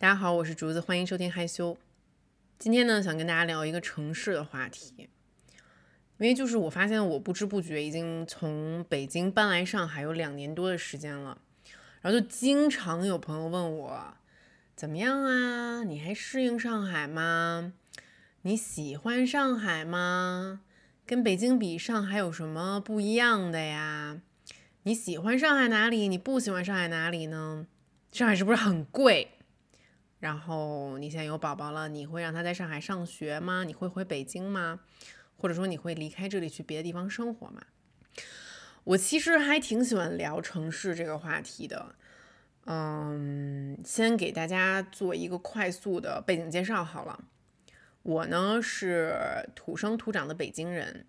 大家好，我是竹子，欢迎收听害羞。今天呢，想跟大家聊一个城市的话题，因为就是我发现我不知不觉已经从北京搬来上海有两年多的时间了，然后就经常有朋友问我怎么样啊？你还适应上海吗？你喜欢上海吗？跟北京比，上海有什么不一样的呀？你喜欢上海哪里？你不喜欢上海哪里呢？上海是不是很贵？然后你现在有宝宝了，你会让他在上海上学吗？你会回北京吗？或者说你会离开这里去别的地方生活吗？我其实还挺喜欢聊城市这个话题的。嗯，先给大家做一个快速的背景介绍好了。我呢是土生土长的北京人，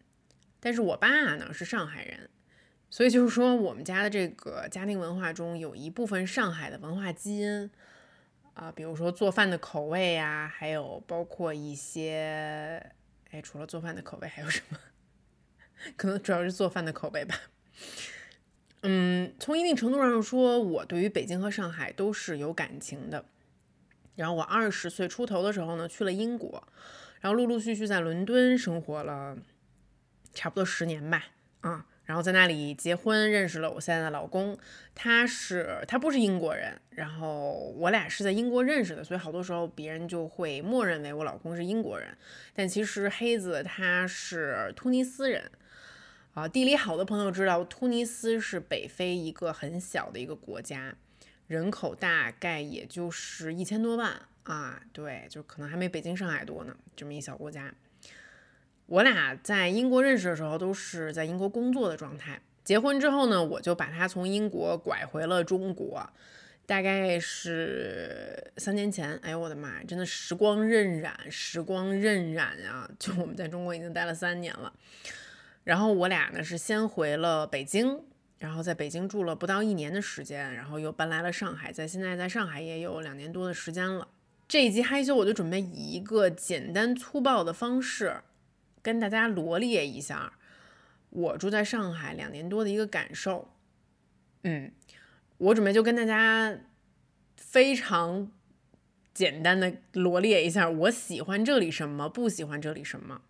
但是我爸呢是上海人。所以就是说，我们家的这个家庭文化中有一部分上海的文化基因啊，比如说做饭的口味呀，还有包括一些，哎，除了做饭的口味还有什么？可能主要是做饭的口味吧。嗯，从一定程度上说，我对于北京和上海都是有感情的。然后我二十岁出头的时候呢，去了英国，然后陆陆续续在伦敦生活了差不多十年吧，啊。然后在那里结婚，认识了我现在的老公。他是他不是英国人，然后我俩是在英国认识的，所以好多时候别人就会默认为我老公是英国人。但其实黑子他是突尼斯人啊。地理好的朋友知道，突尼斯是北非一个很小的一个国家，人口大概也就是一千多万啊。对，就可能还没北京、上海多呢，这么一小国家。我俩在英国认识的时候，都是在英国工作的状态。结婚之后呢，我就把他从英国拐回了中国，大概是三年前。哎呦我的妈呀，真的时光荏苒，时光荏苒呀！就我们在中国已经待了三年了。然后我俩呢是先回了北京，然后在北京住了不到一年的时间，然后又搬来了上海，在现在在上海也有两年多的时间了。这一集害羞，我就准备以一个简单粗暴的方式。跟大家罗列一下我住在上海两年多的一个感受。嗯，我准备就跟大家非常简单的罗列一下我喜欢这里什么，不喜欢这里什么。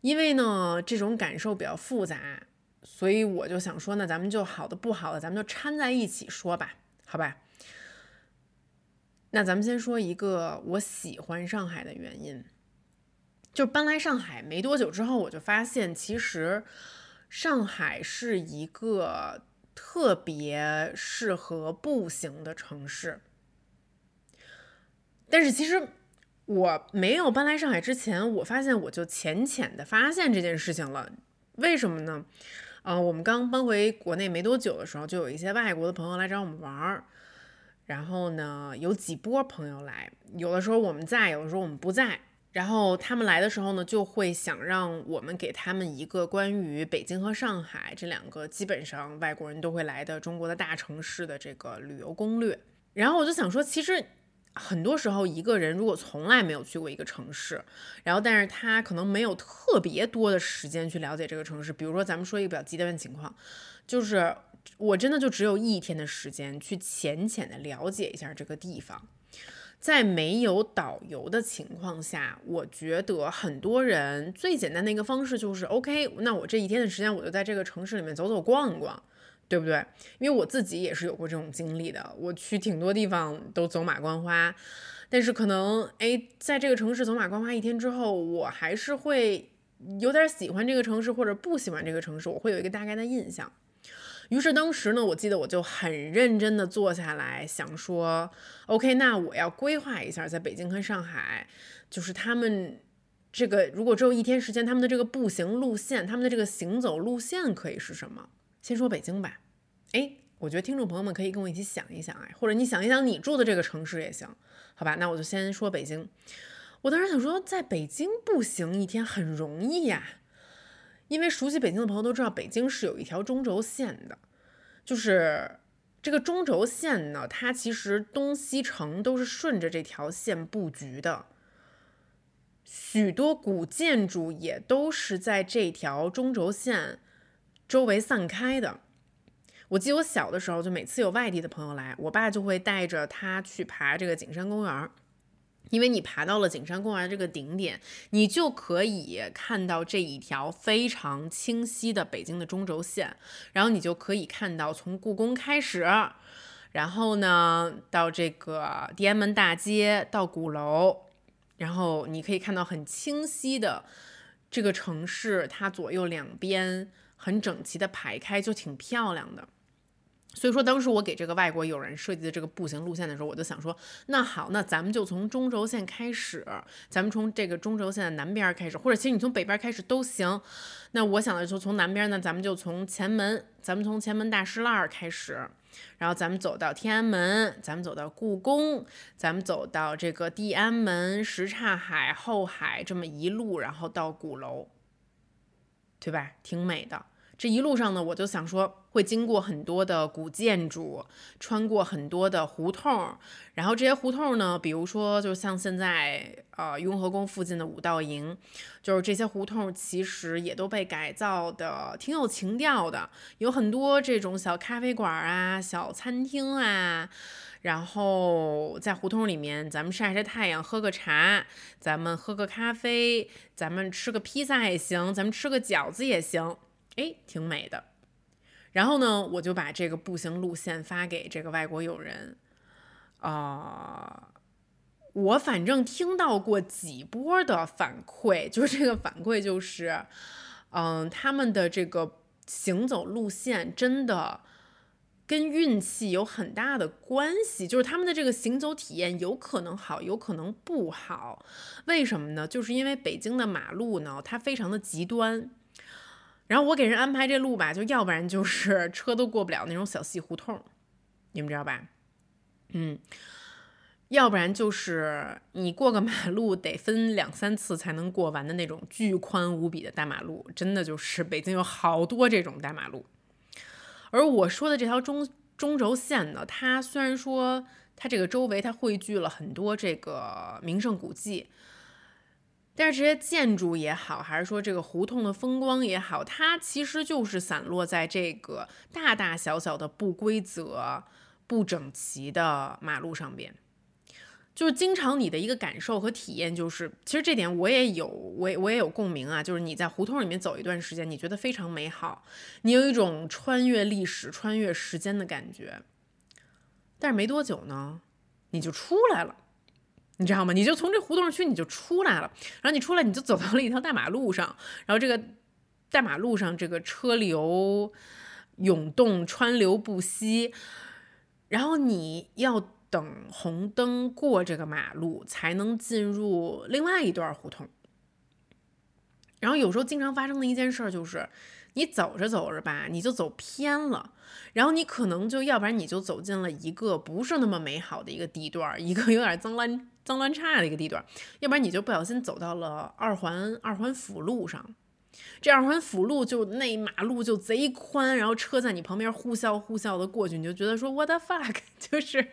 因为呢，这种感受比较复杂，所以我就想说，那咱们就好的不好的，咱们就掺在一起说吧，好吧？那咱们先说一个我喜欢上海的原因。就搬来上海没多久之后，我就发现其实上海是一个特别适合步行的城市。但是其实我没有搬来上海之前，我发现我就浅浅的发现这件事情了。为什么呢？嗯，我们刚搬回国内没多久的时候，就有一些外国的朋友来找我们玩儿。然后呢，有几波朋友来，有的时候我们在，有的时候我们不在。然后他们来的时候呢，就会想让我们给他们一个关于北京和上海这两个基本上外国人都会来的中国的大城市的这个旅游攻略。然后我就想说，其实很多时候一个人如果从来没有去过一个城市，然后但是他可能没有特别多的时间去了解这个城市。比如说咱们说一个比较极端的情况，就是我真的就只有一天的时间去浅浅的了解一下这个地方。在没有导游的情况下，我觉得很多人最简单的一个方式就是，OK，那我这一天的时间我就在这个城市里面走走逛逛，对不对？因为我自己也是有过这种经历的，我去挺多地方都走马观花，但是可能哎，在这个城市走马观花一天之后，我还是会有点喜欢这个城市或者不喜欢这个城市，我会有一个大概的印象。于是当时呢，我记得我就很认真的坐下来想说，OK，那我要规划一下，在北京和上海，就是他们这个如果只有一天时间，他们的这个步行路线，他们的这个行走路线可以是什么？先说北京吧。哎，我觉得听众朋友们可以跟我一起想一想，哎，或者你想一想你住的这个城市也行，好吧？那我就先说北京。我当时想说，在北京步行一天很容易呀。因为熟悉北京的朋友都知道，北京是有一条中轴线的，就是这个中轴线呢，它其实东西城都是顺着这条线布局的，许多古建筑也都是在这条中轴线周围散开的。我记得我小的时候，就每次有外地的朋友来，我爸就会带着他去爬这个景山公园。因为你爬到了景山公园这个顶点，你就可以看到这一条非常清晰的北京的中轴线，然后你就可以看到从故宫开始，然后呢到这个地安门大街到鼓楼，然后你可以看到很清晰的这个城市，它左右两边很整齐的排开，就挺漂亮的。所以说，当时我给这个外国友人设计的这个步行路线的时候，我就想说，那好，那咱们就从中轴线开始，咱们从这个中轴线的南边开始，或者其实你从北边开始都行。那我想的就从南边呢，咱们就从前门，咱们从前门大栅栏开始，然后咱们走到天安门，咱们走到故宫，咱们走到这个地安门、什刹海、后海，这么一路，然后到鼓楼，对吧？挺美的。这一路上呢，我就想说，会经过很多的古建筑，穿过很多的胡同，然后这些胡同呢，比如说，就像现在呃雍和宫附近的五道营，就是这些胡同其实也都被改造的挺有情调的，有很多这种小咖啡馆啊、小餐厅啊，然后在胡同里面，咱们晒晒太阳，喝个茶，咱们喝个咖啡，咱们吃个披萨也行，咱们吃个饺子也行。哎，挺美的。然后呢，我就把这个步行路线发给这个外国友人。啊，我反正听到过几波的反馈，就是这个反馈就是，嗯，他们的这个行走路线真的跟运气有很大的关系，就是他们的这个行走体验有可能好，有可能不好。为什么呢？就是因为北京的马路呢，它非常的极端。然后我给人安排这路吧，就要不然就是 车都过不了那种小细胡同，你们知道吧？嗯，要不然就是你过个马路得分两三次才能过完的那种巨宽无比的大马路，真的就是北京有好多这种大马路。而我说的这条中中轴线呢，它虽然说它这个周围它汇聚了很多这个名胜古迹。但是这些建筑也好，还是说这个胡同的风光也好，它其实就是散落在这个大大小小的不规则、不整齐的马路上边。就是经常你的一个感受和体验，就是其实这点我也有，我我也有共鸣啊。就是你在胡同里面走一段时间，你觉得非常美好，你有一种穿越历史、穿越时间的感觉。但是没多久呢，你就出来了。你知道吗？你就从这胡同区你就出来了，然后你出来你就走到了一条大马路上，然后这个大马路上这个车流涌动，川流不息，然后你要等红灯过这个马路才能进入另外一段胡同，然后有时候经常发生的一件事就是。你走着走着吧，你就走偏了，然后你可能就要不然你就走进了一个不是那么美好的一个地段，一个有点脏乱脏乱差的一个地段，要不然你就不小心走到了二环二环辅路上，这二环辅路就那马路就贼宽，然后车在你旁边呼啸呼啸的过去，你就觉得说 what the fuck，就是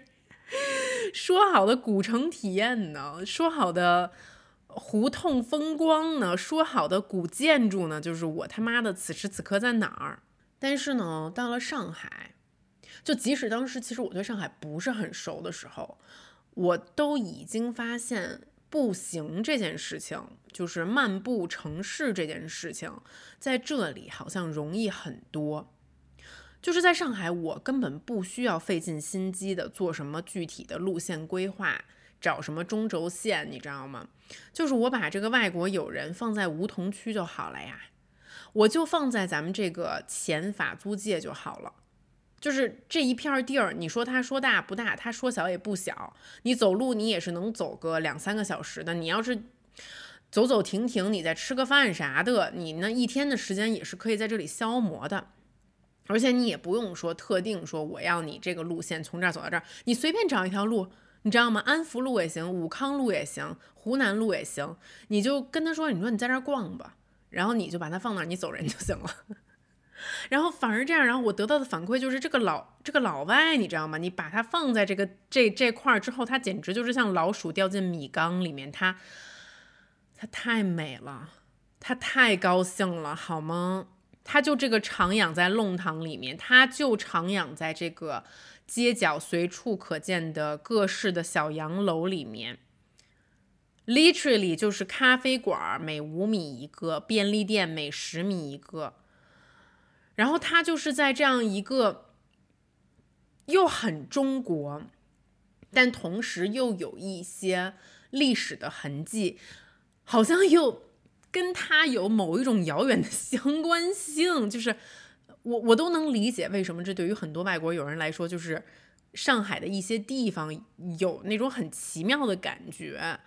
说好的古城体验呢，说好的。胡同风光呢？说好的古建筑呢？就是我他妈的此时此刻在哪儿？但是呢，到了上海，就即使当时其实我对上海不是很熟的时候，我都已经发现步行这件事情，就是漫步城市这件事情，在这里好像容易很多。就是在上海，我根本不需要费尽心机的做什么具体的路线规划。找什么中轴线，你知道吗？就是我把这个外国友人放在梧桐区就好了呀，我就放在咱们这个前法租界就好了。就是这一片地儿，你说它说大不大，它说小也不小，你走路你也是能走个两三个小时的。你要是走走停停，你再吃个饭啥的，你那一天的时间也是可以在这里消磨的。而且你也不用说特定说我要你这个路线从这儿走到这儿，你随便找一条路。你知道吗？安福路也行，武康路也行，湖南路也行。你就跟他说，你说你在这儿逛吧，然后你就把它放那儿，你走人就行了。然后反而这样，然后我得到的反馈就是这个老这个老外，你知道吗？你把它放在这个这这块儿之后，它简直就是像老鼠掉进米缸里面，它它太美了，它太高兴了，好吗？它就这个徜徉在弄堂里面，它就徜徉在这个街角随处可见的各式的小洋楼里面。Literally 就是咖啡馆每五米一个，便利店每十米一个。然后它就是在这样一个又很中国，但同时又有一些历史的痕迹，好像又。跟它有某一种遥远的相关性，就是我我都能理解为什么这对于很多外国友人来说，就是上海的一些地方有那种很奇妙的感觉，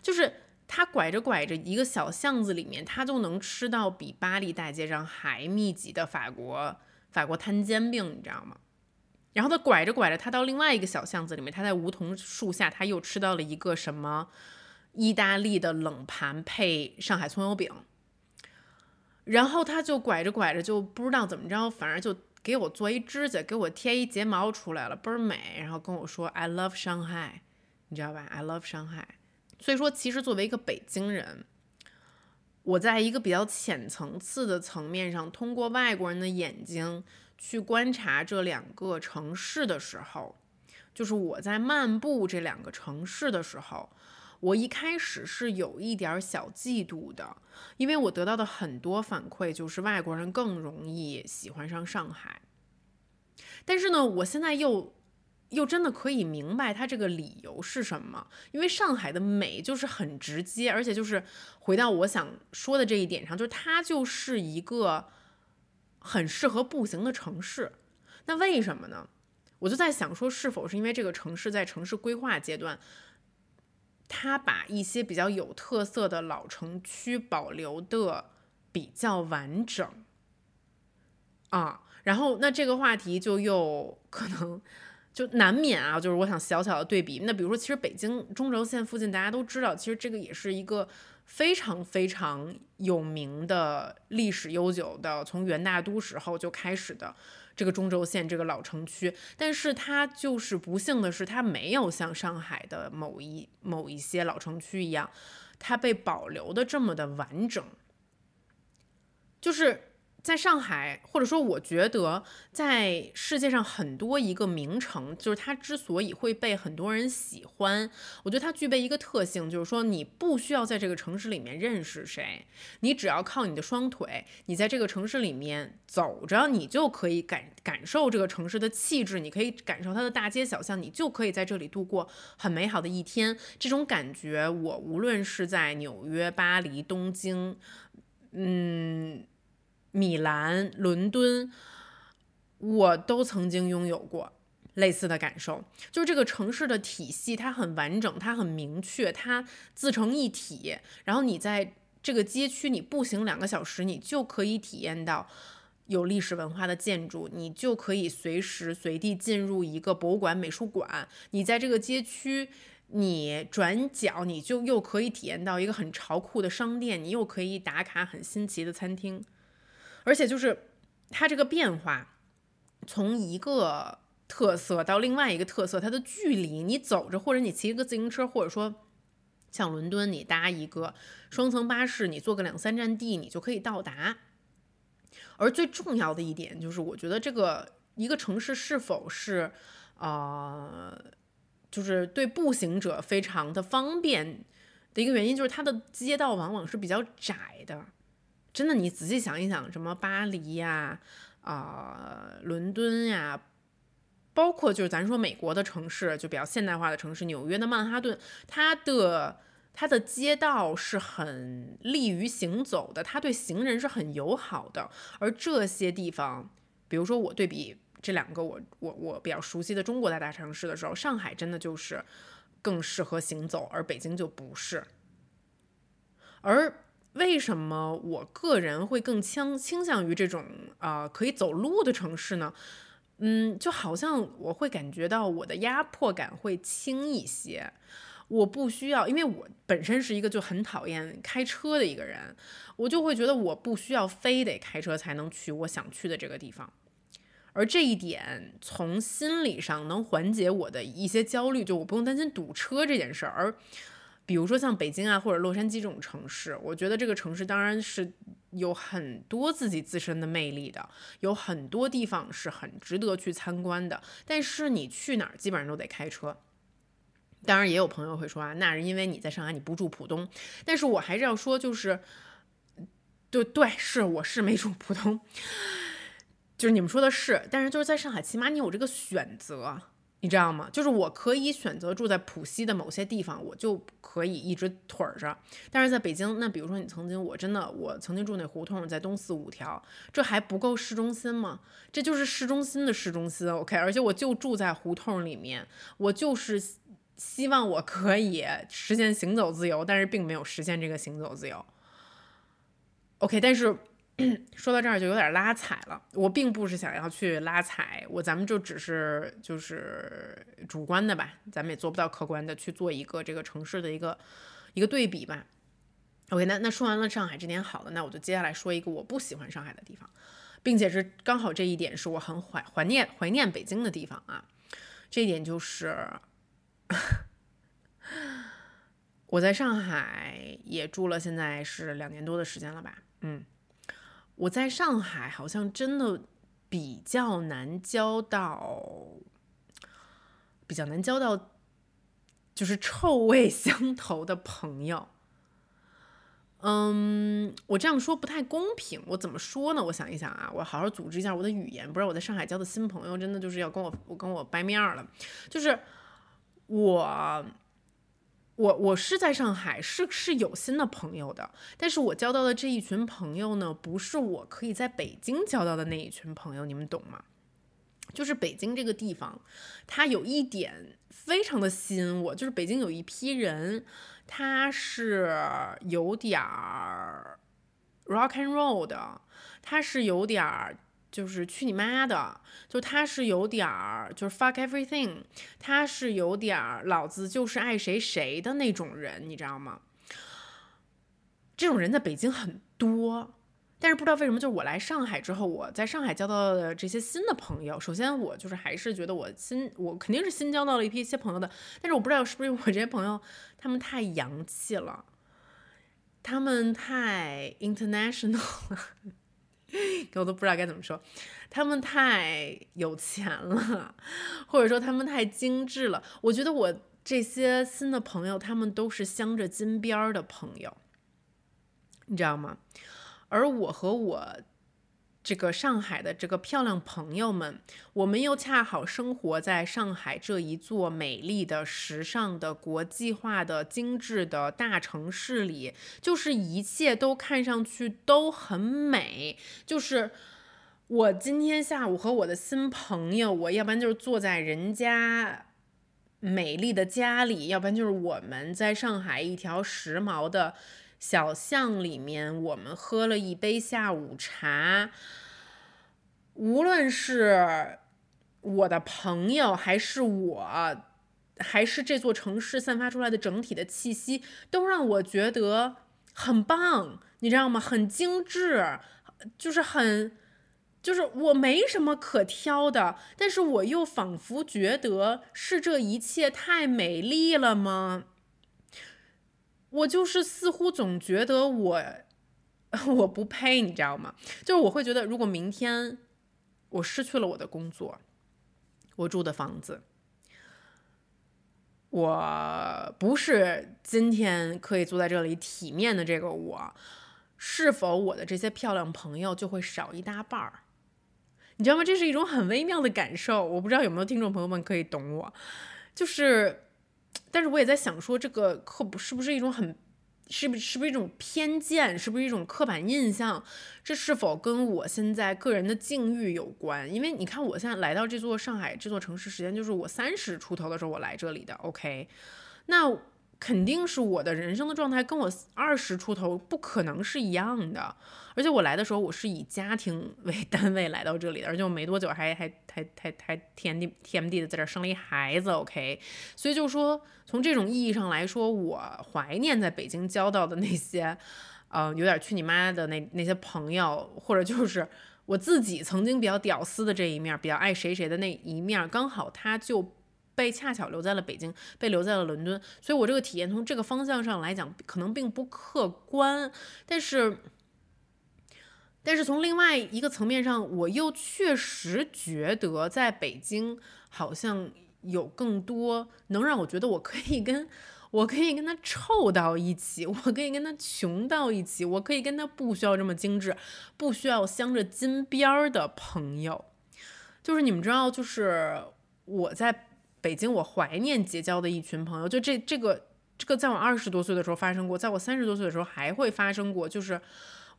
就是他拐着拐着一个小巷子里面，他就能吃到比巴黎大街上还密集的法国法国摊煎饼，你知道吗？然后他拐着拐着，他到另外一个小巷子里面，他在梧桐树下，他又吃到了一个什么？意大利的冷盘配上海葱油饼，然后他就拐着拐着就不知道怎么着，反正就给我做一指甲，给我贴一睫毛出来了，倍儿美。然后跟我说 I love Shanghai，你知道吧？I love Shanghai。所以说，其实作为一个北京人，我在一个比较浅层次的层面上，通过外国人的眼睛去观察这两个城市的时候，就是我在漫步这两个城市的时候。我一开始是有一点小嫉妒的，因为我得到的很多反馈就是外国人更容易喜欢上上海。但是呢，我现在又又真的可以明白他这个理由是什么，因为上海的美就是很直接，而且就是回到我想说的这一点上，就是它就是一个很适合步行的城市。那为什么呢？我就在想说，是否是因为这个城市在城市规划阶段？他把一些比较有特色的老城区保留的比较完整啊，然后那这个话题就又可能就难免啊，就是我想小小的对比。那比如说，其实北京中轴线附近大家都知道，其实这个也是一个非常非常有名的历史悠久的，从元大都时候就开始的。这个中轴线这个老城区，但是它就是不幸的是，它没有像上海的某一某一些老城区一样，它被保留的这么的完整，就是。在上海，或者说我觉得在世界上很多一个名城，就是它之所以会被很多人喜欢，我觉得它具备一个特性，就是说你不需要在这个城市里面认识谁，你只要靠你的双腿，你在这个城市里面走着，你就可以感感受这个城市的气质，你可以感受它的大街小巷，你就可以在这里度过很美好的一天。这种感觉，我无论是在纽约、巴黎、东京，嗯。米兰、伦敦，我都曾经拥有过类似的感受，就是这个城市的体系，它很完整，它很明确，它自成一体。然后你在这个街区，你步行两个小时，你就可以体验到有历史文化的建筑，你就可以随时随地进入一个博物馆、美术馆。你在这个街区，你转角，你就又可以体验到一个很潮酷的商店，你又可以打卡很新奇的餐厅。而且就是它这个变化，从一个特色到另外一个特色，它的距离，你走着或者你骑一个自行车，或者说像伦敦，你搭一个双层巴士，你坐个两三站地，你就可以到达。而最重要的一点就是，我觉得这个一个城市是否是呃，就是对步行者非常的方便的一个原因，就是它的街道往往是比较窄的。真的，你仔细想一想，什么巴黎呀，啊，伦敦呀，包括就是咱说美国的城市，就比较现代化的城市，纽约的曼哈顿，它的它的街道是很利于行走的，它对行人是很友好的。而这些地方，比如说我对比这两个我我我比较熟悉的中国大大城市的时候，上海真的就是更适合行走，而北京就不是。而为什么我个人会更倾倾向于这种啊可以走路的城市呢？嗯，就好像我会感觉到我的压迫感会轻一些，我不需要，因为我本身是一个就很讨厌开车的一个人，我就会觉得我不需要非得开车才能去我想去的这个地方，而这一点从心理上能缓解我的一些焦虑，就我不用担心堵车这件事儿，而。比如说像北京啊或者洛杉矶这种城市，我觉得这个城市当然是有很多自己自身的魅力的，有很多地方是很值得去参观的。但是你去哪儿基本上都得开车。当然也有朋友会说啊，那是因为你在上海你不住浦东。但是我还是要说，就是对对，是我是没住浦东，就是你们说的是，但是就是在上海，起码你有这个选择。你知道吗？就是我可以选择住在浦西的某些地方，我就可以一直腿着。但是在北京，那比如说你曾经，我真的我曾经住那胡同，在东四五条，这还不够市中心吗？这就是市中心的市中心，OK。而且我就住在胡同里面，我就是希望我可以实现行走自由，但是并没有实现这个行走自由，OK。但是。说到这儿就有点拉踩了，我并不是想要去拉踩，我咱们就只是就是主观的吧，咱们也做不到客观的去做一个这个城市的一个一个对比吧。OK，那那说完了上海这点好的，那我就接下来说一个我不喜欢上海的地方，并且是刚好这一点是我很怀怀念怀念北京的地方啊。这一点就是 我在上海也住了，现在是两年多的时间了吧，嗯。我在上海好像真的比较难交到，比较难交到，就是臭味相投的朋友。嗯，我这样说不太公平。我怎么说呢？我想一想啊，我好好组织一下我的语言，不然我在上海交的新朋友真的就是要跟我我跟我掰面了。就是我。我我是在上海，是是有新的朋友的，但是我交到的这一群朋友呢，不是我可以在北京交到的那一群朋友，你们懂吗？就是北京这个地方，它有一点非常的吸引我，就是北京有一批人，他是有点儿 rock and roll 的，他是有点儿。就是去你妈的！就他是有点儿，就是 fuck everything，他是有点儿，老子就是爱谁谁的那种人，你知道吗？这种人在北京很多，但是不知道为什么，就是我来上海之后，我在上海交到的这些新的朋友，首先我就是还是觉得我新，我肯定是新交到了一批新朋友的，但是我不知道是不是我这些朋友他们太洋气了，他们太 international 了。我都不知道该怎么说，他们太有钱了，或者说他们太精致了。我觉得我这些新的朋友，他们都是镶着金边儿的朋友，你知道吗？而我和我。这个上海的这个漂亮朋友们，我们又恰好生活在上海这一座美丽的、时尚的、国际化的、精致的大城市里，就是一切都看上去都很美。就是我今天下午和我的新朋友，我要不然就是坐在人家美丽的家里，要不然就是我们在上海一条时髦的。小巷里面，我们喝了一杯下午茶。无论是我的朋友，还是我，还是这座城市散发出来的整体的气息，都让我觉得很棒。你知道吗？很精致，就是很，就是我没什么可挑的，但是我又仿佛觉得是这一切太美丽了吗？我就是似乎总觉得我 我不配，你知道吗？就是我会觉得，如果明天我失去了我的工作，我住的房子，我不是今天可以坐在这里体面的这个我，是否我的这些漂亮朋友就会少一大半儿？你知道吗？这是一种很微妙的感受，我不知道有没有听众朋友们可以懂我，就是。但是我也在想说，这个刻不是不是一种很，是不是不是一种偏见，是不是一种刻板印象？这是否跟我现在个人的境遇有关？因为你看，我现在来到这座上海这座城市时间，就是我三十出头的时候我来这里的。OK，那。肯定是我的人生的状态跟我二十出头不可能是一样的，而且我来的时候我是以家庭为 单位来到这里的，而且我没多久还还还还还 T M D T M D 的在这儿生了一孩子，OK，所以就说从这种意义上来说，我怀念在北京交到的那些，呃，有点去你妈的那那些朋友，或者就是我自己曾经比较屌丝的这一面，比较爱谁谁的那一面，刚好他就被恰巧留在了北京，被留在了伦敦，所以我这个体验从这个方向上来讲，可能并不客观，但是，但是从另外一个层面上，我又确实觉得在北京好像有更多能让我觉得我可以跟。我可以跟他臭到一起，我可以跟他穷到一起，我可以跟他不需要这么精致，不需要镶着金边儿的朋友。就是你们知道，就是我在北京，我怀念结交的一群朋友。就这这个这个，在我二十多岁的时候发生过，在我三十多岁的时候还会发生过，就是。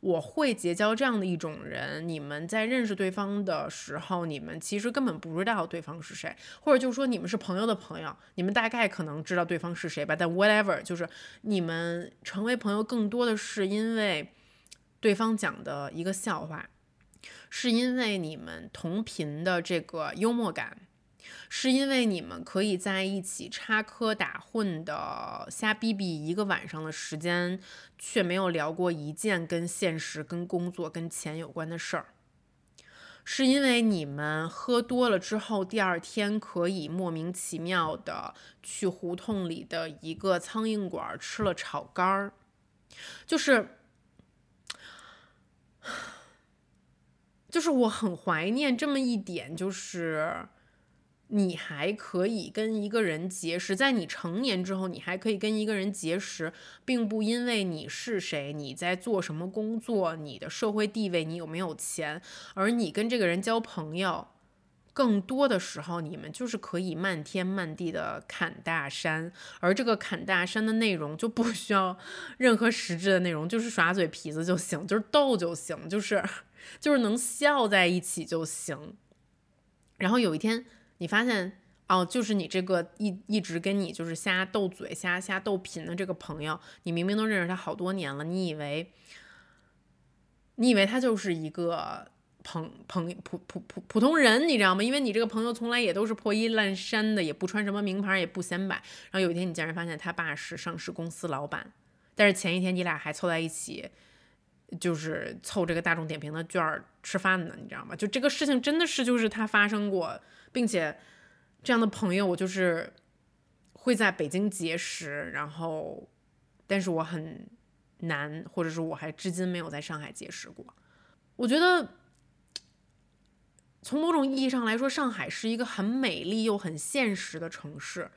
我会结交这样的一种人，你们在认识对方的时候，你们其实根本不知道对方是谁，或者就是说你们是朋友的朋友，你们大概可能知道对方是谁吧，但 whatever，就是你们成为朋友更多的是因为对方讲的一个笑话，是因为你们同频的这个幽默感。是因为你们可以在一起插科打诨的瞎逼逼一个晚上的时间，却没有聊过一件跟现实、跟工作、跟钱有关的事儿。是因为你们喝多了之后，第二天可以莫名其妙的去胡同里的一个苍蝇馆吃了炒肝儿，就是，就是我很怀念这么一点，就是。你还可以跟一个人结识，在你成年之后，你还可以跟一个人结识，并不因为你是谁，你在做什么工作，你的社会地位，你有没有钱，而你跟这个人交朋友，更多的时候，你们就是可以漫天漫地的侃大山，而这个侃大山的内容就不需要任何实质的内容，就是耍嘴皮子就行，就是逗就行，就是 就是能笑在一起就行。然后有一天。你发现哦，就是你这个一一直跟你就是瞎斗嘴、瞎瞎斗贫的这个朋友，你明明都认识他好多年了，你以为你以为他就是一个朋朋普普普普通人，你知道吗？因为你这个朋友从来也都是破衣烂衫的，也不穿什么名牌，也不显摆。然后有一天你竟然发现他爸是上市公司老板，但是前一天你俩还凑在一起，就是凑这个大众点评的券儿吃饭呢，你知道吗？就这个事情真的是就是他发生过。并且，这样的朋友我就是会在北京结识，然后，但是我很难，或者是我还至今没有在上海结识过。我觉得，从某种意义上来说，上海是一个很美丽又很现实的城市。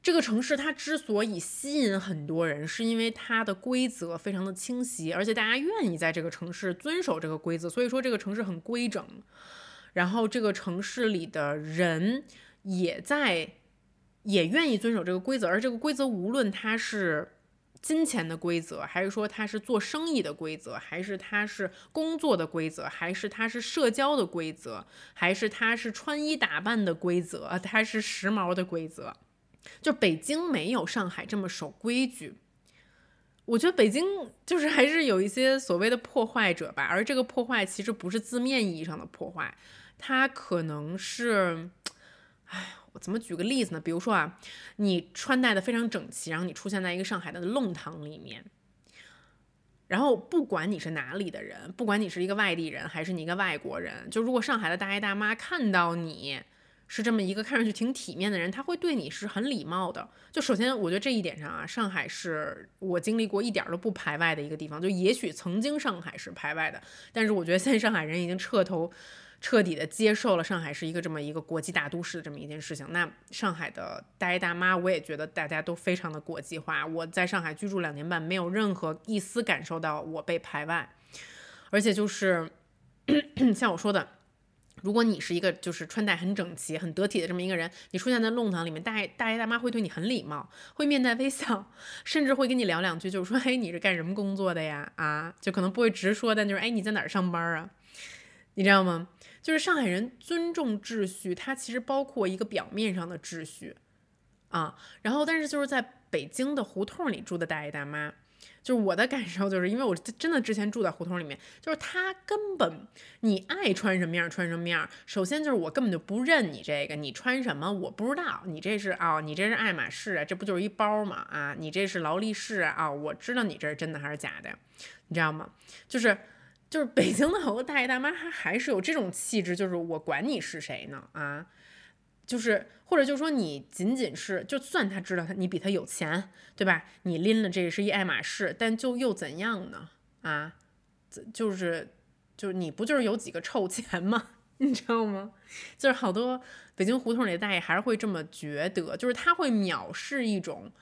这个城市它之所以吸引很多人，是因为它的规则非常的清晰，而且大家愿意在这个城市遵守这个规则，所以说这个城市很规整。然后这个城市里的人也在，也愿意遵守这个规则，而这个规则无论它是金钱的规则，还是说它是做生意的规则，还是它是工作的规则，还是它是社交的规则，还是它是穿衣打扮的规则，它是时髦的规则，就北京没有上海这么守规矩。我觉得北京就是还是有一些所谓的破坏者吧，而这个破坏其实不是字面意义上的破坏。它可能是，哎，我怎么举个例子呢？比如说啊，你穿戴的非常整齐，然后你出现在一个上海的弄堂里面，然后不管你是哪里的人，不管你是一个外地人还是你一个外国人，就如果上海的大爷大妈看到你是这么一个看上去挺体面的人，他会对你是很礼貌的。就首先，我觉得这一点上啊，上海是我经历过一点都不排外的一个地方。就也许曾经上海是排外的，但是我觉得现在上海人已经彻头。彻底的接受了上海是一个这么一个国际大都市的这么一件事情。那上海的大爷大妈，我也觉得大家都非常的国际化。我在上海居住两年半，没有任何一丝感受到我被排外。而且就是 像我说的，如果你是一个就是穿戴很整齐、很得体的这么一个人，你出现在弄堂里面，大爷大爷大妈会对你很礼貌，会面带微笑，甚至会跟你聊两句，就是说，哎，你是干什么工作的呀？啊，就可能不会直说，但就是，哎，你在哪儿上班啊？你知道吗？就是上海人尊重秩序，它其实包括一个表面上的秩序啊。然后，但是就是在北京的胡同里住的大爷大妈，就是我的感受，就是因为我真的之前住在胡同里面，就是他根本你爱穿什么样穿什么样。首先就是我根本就不认你这个，你穿什么我不知道，你这是哦，你这是爱马仕啊，这不就是一包吗？啊，你这是劳力士啊，我知道你这是真的还是假的，你知道吗？就是。就是北京的好多大爷大妈还还是有这种气质，就是我管你是谁呢啊，就是或者就是说你仅仅是就算他知道他你比他有钱，对吧？你拎了这是一爱马仕，但就又怎样呢？啊，就是就是你不就是有几个臭钱吗？你知道吗？就是好多北京胡同里的大爷还是会这么觉得，就是他会藐视一种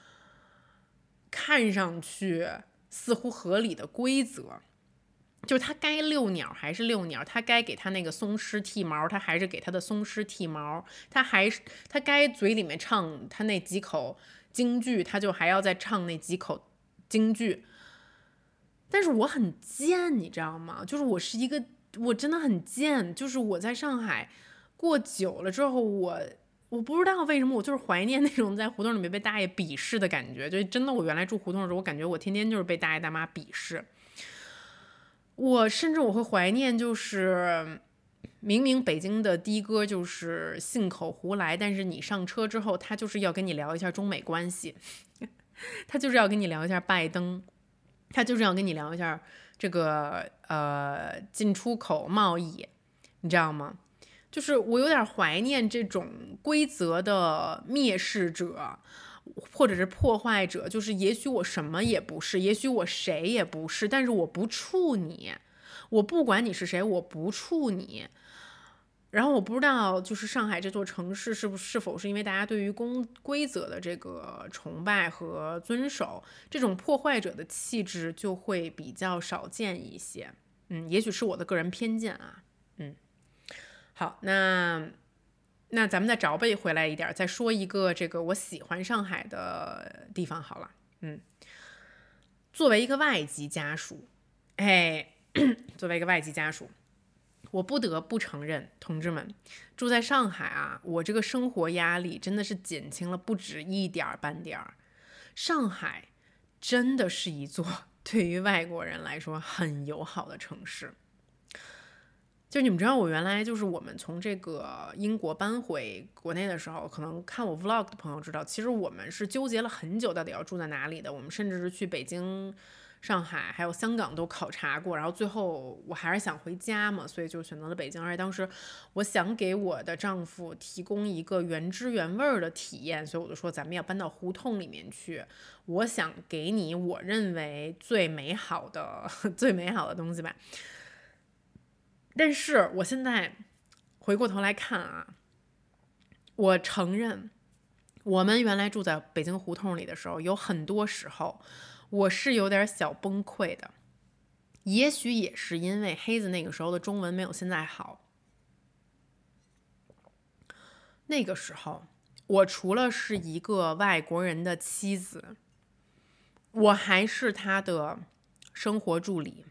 看上去似乎合理的规则。就是他该遛鸟还是遛鸟，他该给他那个松狮剃毛，他还是给他的松狮剃毛，他还是他该嘴里面唱他那几口京剧，他就还要再唱那几口京剧。但是我很贱，你知道吗？就是我是一个，我真的很贱。就是我在上海过久了之后，我我不知道为什么，我就是怀念那种在胡同里面被大爷鄙视的感觉。就真的，我原来住胡同的时候，我感觉我天天就是被大爷大妈鄙视。我甚至我会怀念，就是明明北京的的哥就是信口胡来，但是你上车之后，他就是要跟你聊一下中美关系，他就是要跟你聊一下拜登，他就是要跟你聊一下这个呃进出口贸易，你知道吗？就是我有点怀念这种规则的蔑视者。或者是破坏者，就是也许我什么也不是，也许我谁也不是，但是我不处你，我不管你是谁，我不处你。然后我不知道，就是上海这座城市是不是否是因为大家对于公规则的这个崇拜和遵守，这种破坏者的气质就会比较少见一些。嗯，也许是我的个人偏见啊。嗯，好，那。那咱们再找背回来一点，再说一个这个我喜欢上海的地方好了。嗯，作为一个外籍家属，哎，作为一个外籍家属，我不得不承认，同志们住在上海啊，我这个生活压力真的是减轻了不止一点儿半点儿。上海真的是一座 对于外国人来说很友好的城市。就你们知道，我原来就是我们从这个英国搬回国内的时候，可能看我 vlog 的朋友知道，其实我们是纠结了很久，到底要住在哪里的。我们甚至是去北京、上海还有香港都考察过，然后最后我还是想回家嘛，所以就选择了北京。而且当时我想给我的丈夫提供一个原汁原味儿的体验，所以我就说咱们要搬到胡同里面去。我想给你我认为最美好的、最美好的东西吧。但是我现在回过头来看啊，我承认，我们原来住在北京胡同里的时候，有很多时候我是有点小崩溃的。也许也是因为黑子那个时候的中文没有现在好。那个时候，我除了是一个外国人的妻子，我还是他的生活助理。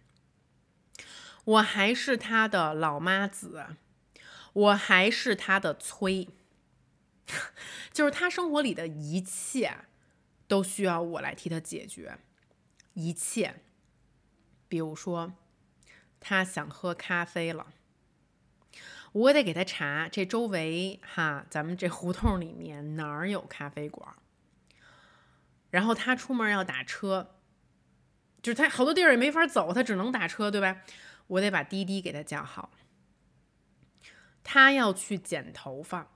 我还是他的老妈子，我还是他的催，就是他生活里的一切都需要我来替他解决，一切，比如说他想喝咖啡了，我得给他查这周围哈，咱们这胡同里面哪儿有咖啡馆，然后他出门要打车，就是他好多地儿也没法走，他只能打车，对吧？我得把滴滴给他叫好，他要去剪头发，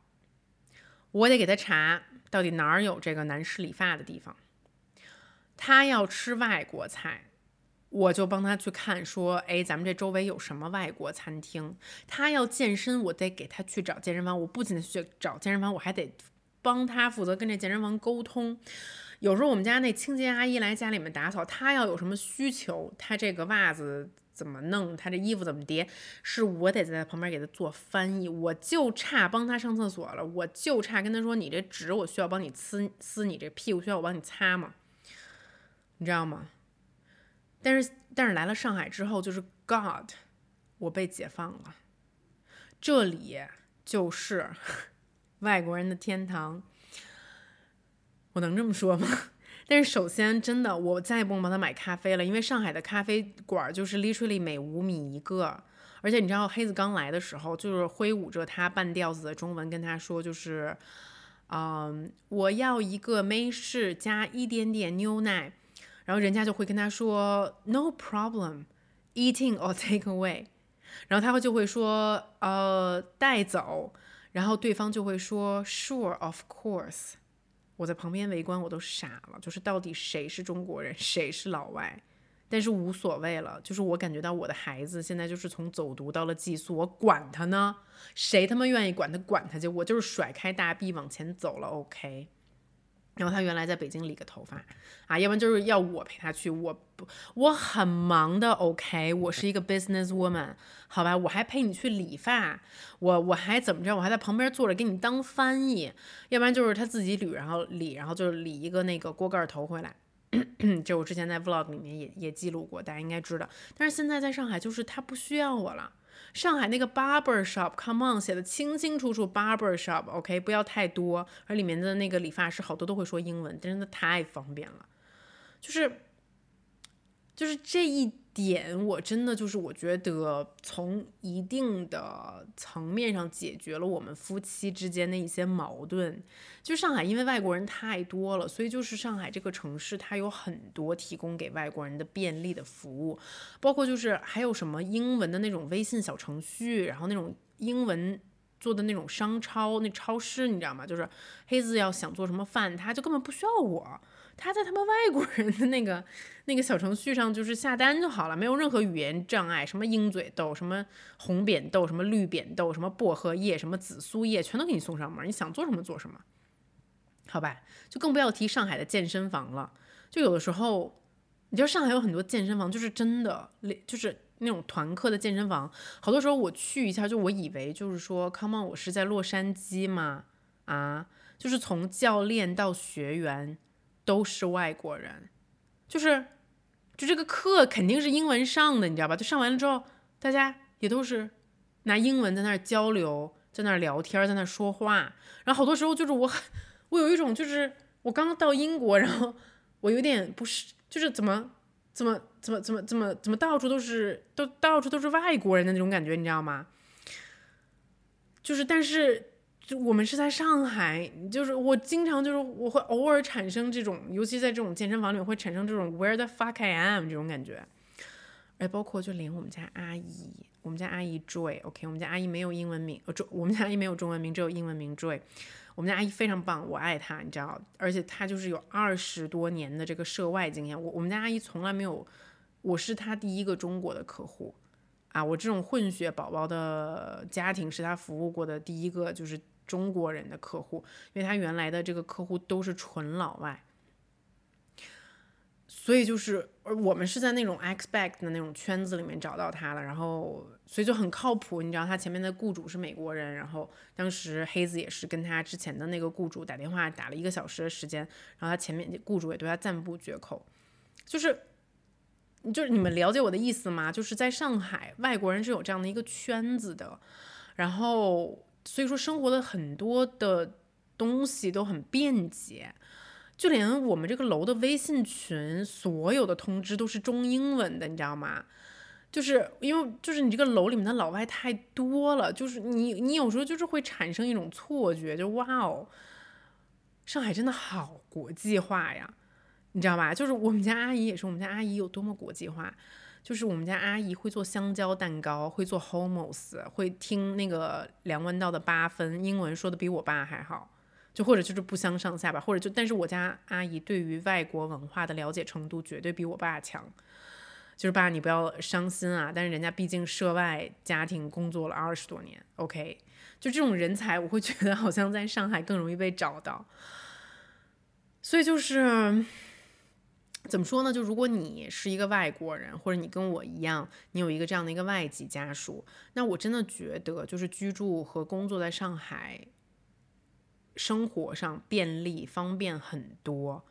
我得给他查到底哪儿有这个男士理发的地方。他要吃外国菜，我就帮他去看，说，哎，咱们这周围有什么外国餐厅？他要健身，我得给他去找健身房。我不仅去找健身房，我还得帮他负责跟这健身房沟通。有时候我们家那清洁阿姨来家里面打扫，他要有什么需求，他这个袜子。怎么弄？他这衣服怎么叠？是我得在他旁边给他做翻译，我就差帮他上厕所了，我就差跟他说：“你这纸我需要帮你撕撕，你这屁股需要我帮你擦吗？”你知道吗？但是但是来了上海之后，就是 God，我被解放了，这里就是 外国人的天堂，我能这么说吗？但是首先，真的，我再也不能帮他买咖啡了，因为上海的咖啡馆就是 literally 每五米一个。而且你知道，黑子刚来的时候，就是挥舞着他半吊子的中文跟他说，就是，嗯，我要一个美式加一点点牛奶，然后人家就会跟他说 no problem，eating or take away，然后他会就会说，呃，带走。然后对方就会说 Sure, of course。我在旁边围观，我都傻了，就是到底谁是中国人，谁是老外？但是无所谓了，就是我感觉到我的孩子现在就是从走读到了寄宿，我管他呢，谁他妈愿意管他管他去，我就是甩开大臂往前走了，OK。然后他原来在北京理个头发啊，要不然就是要我陪他去，我不我很忙的，OK，我是一个 business woman，好吧，我还陪你去理发，我我还怎么着，我还在旁边坐着给你当翻译，要不然就是他自己捋，然后理，然后就是理一个那个锅盖头回来。这我之前在 vlog 里面也也记录过，大家应该知道。但是现在在上海，就是他不需要我了。上海那个 barber shop，come on，写的清清楚楚，barber shop，OK，不要太多。而里面的那个理发师好多都会说英文，真的太方便了。就是，就是这一。点我真的就是我觉得从一定的层面上解决了我们夫妻之间的一些矛盾。就上海因为外国人太多了，所以就是上海这个城市它有很多提供给外国人的便利的服务，包括就是还有什么英文的那种微信小程序，然后那种英文做的那种商超那超市，你知道吗？就是黑子要想做什么饭，他就根本不需要我。他在他们外国人的那个 那个小程序上，就是下单就好了，没有任何语言障碍，什么鹰嘴豆，什么红扁豆，什么绿扁豆，什么薄荷叶，什么紫苏叶，全都给你送上门，你想做什么做什么，好吧？就更不要提上海的健身房了，就有的时候，你知道上海有很多健身房，就是真的，就是那种团课的健身房，好多时候我去一下，就我以为就是说，Come on，我是在洛杉矶嘛？啊，就是从教练到学员。都是外国人，就是，就这个课肯定是英文上的，你知道吧？就上完了之后，大家也都是拿英文在那儿交流，在那儿聊天，在那儿说话。然后好多时候就是我，我有一种就是我刚刚到英国，然后我有点不是，就是怎么怎么怎么怎么怎么怎么到处都是都到处都是外国人的那种感觉，你知道吗？就是，但是。就我们是在上海，就是我经常就是我会偶尔产生这种，尤其在这种健身房里面会产生这种 Where the fuck I am 这种感觉，哎，包括就连我们家阿姨，我们家阿姨 Joy，OK，我们家阿姨没有英文名，呃，中我们家阿姨没有中文名，只有英文名 Joy，我们家阿姨非常棒，我爱她，你知道，而且她就是有二十多年的这个涉外经验，我我们家阿姨从来没有，我是她第一个中国的客户，啊，我这种混血宝宝的家庭是她服务过的第一个，就是。中国人的客户，因为他原来的这个客户都是纯老外，所以就是，而我们是在那种 expect 的那种圈子里面找到他了，然后所以就很靠谱。你知道他前面的雇主是美国人，然后当时黑子也是跟他之前的那个雇主打电话打了一个小时的时间，然后他前面雇主也对他赞不绝口，就是，就是你们了解我的意思吗？就是在上海，外国人是有这样的一个圈子的，然后。所以说，生活的很多的东西都很便捷，就连我们这个楼的微信群，所有的通知都是中英文的，你知道吗？就是因为就是你这个楼里面的老外太多了，就是你你有时候就是会产生一种错觉，就哇哦，上海真的好国际化呀，你知道吧？就是我们家阿姨也是，我们家阿姨有多么国际化。就是我们家阿姨会做香蕉蛋糕，会做 hummus，会听那个梁文道的八分，英文说的比我爸还好，就或者就是不相上下吧，或者就但是我家阿姨对于外国文化的了解程度绝对比我爸强。就是爸，你不要伤心啊，但是人家毕竟涉外家庭工作了二十多年，OK，就这种人才，我会觉得好像在上海更容易被找到，所以就是。怎么说呢？就如果你是一个外国人，或者你跟我一样，你有一个这样的一个外籍家属，那我真的觉得就是居住和工作在上海，生活上便利方便很多。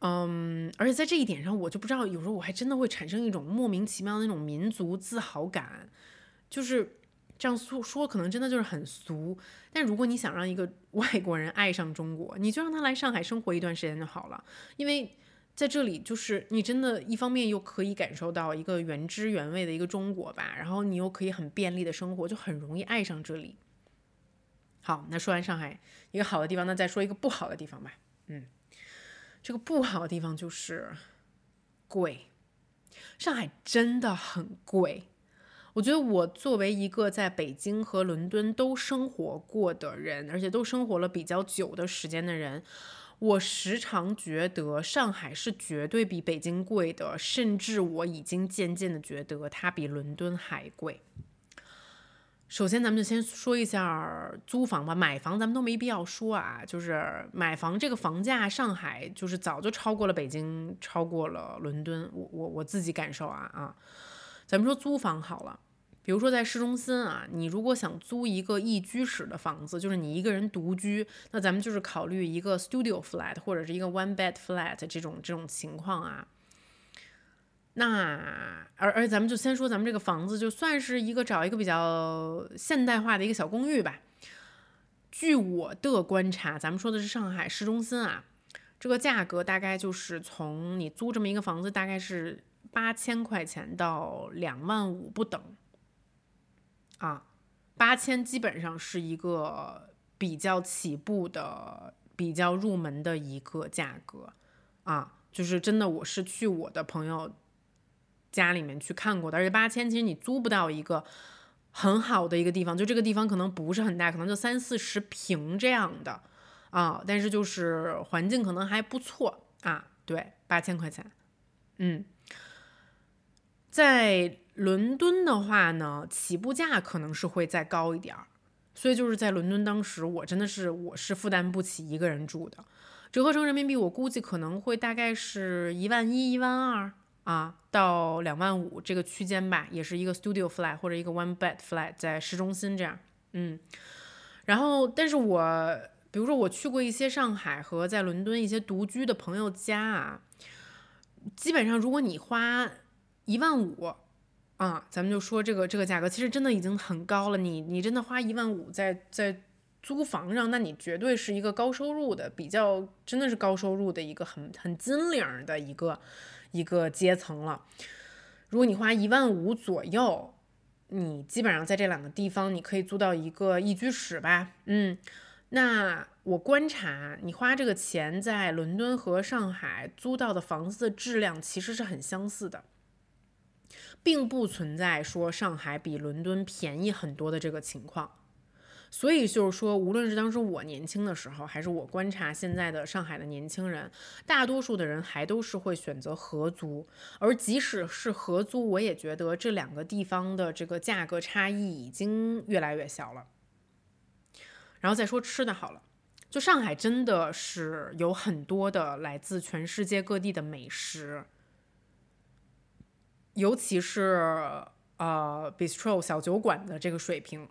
嗯，而且在这一点上，我就不知道，有时候我还真的会产生一种莫名其妙的那种民族自豪感，就是。这样说说可能真的就是很俗，但如果你想让一个 外国人爱上中国，你就让他来上海生活一段时间就好了，因为在这里就是你真的，一方面又可以感受到一个原汁原味的一个中国吧，然后你又可以很便利的生活，就很容易爱上这里。好，那说完上海一个好的地方，那再说一个不好的地方吧。嗯，这个不好的地方就是贵，上海真的很贵。我觉得我作为一个在北京和伦敦都生活过的人，而且都生活了比较久的时间的人，我时常觉得上海是绝对比北京贵的，甚至我已经渐渐的觉得它比伦敦还贵。首先，咱们就先说一下租房吧。买房咱们都没必要说啊，就是买房这个房价，上海就是早就超过了北京，超过了伦敦。我我我自己感受啊啊，咱们说租房好了，比如说在市中心啊，你如果想租一个一居室的房子，就是你一个人独居，那咱们就是考虑一个 studio flat 或者是一个 one bed flat 这种这种情况啊。那而而咱们就先说咱们这个房子，就算是一个找一个比较现代化的一个小公寓吧。据我的观察，咱们说的是上海市中心啊，这个价格大概就是从你租这么一个房子，大概是八千块钱到两万五不等。啊，八千基本上是一个比较起步的、比较入门的一个价格啊，就是真的，我是去我的朋友。家里面去看过的，而且八千其实你租不到一个很好的一个地方，就这个地方可能不是很大，可能就三四十平这样的啊，但是就是环境可能还不错啊。对，八千块钱，嗯，在伦敦的话呢，起步价可能是会再高一点儿，所以就是在伦敦当时我真的是我是负担不起一个人住的，折合成人民币我估计可能会大概是一万一、一万二。啊，到两万五这个区间吧，也是一个 studio flat 或者一个 one bed flat，在市中心这样，嗯，然后，但是我比如说我去过一些上海和在伦敦一些独居的朋友家啊，基本上如果你花一万五啊，咱们就说这个这个价格，其实真的已经很高了。你你真的花一万五在在租房上，那你绝对是一个高收入的，比较真的是高收入的一个很很金领的一个。一个阶层了。如果你花一万五左右，你基本上在这两个地方，你可以租到一个一居室吧。嗯，那我观察，你花这个钱在伦敦和上海租到的房子的质量其实是很相似的，并不存在说上海比伦敦便宜很多的这个情况。所以就是说，无论是当时我年轻的时候，还是我观察现在的上海的年轻人，大多数的人还都是会选择合租。而即使是合租，我也觉得这两个地方的这个价格差异已经越来越小了。然后再说吃的好了，就上海真的是有很多的来自全世界各地的美食，尤其是呃 bistro 小酒馆的这个水平。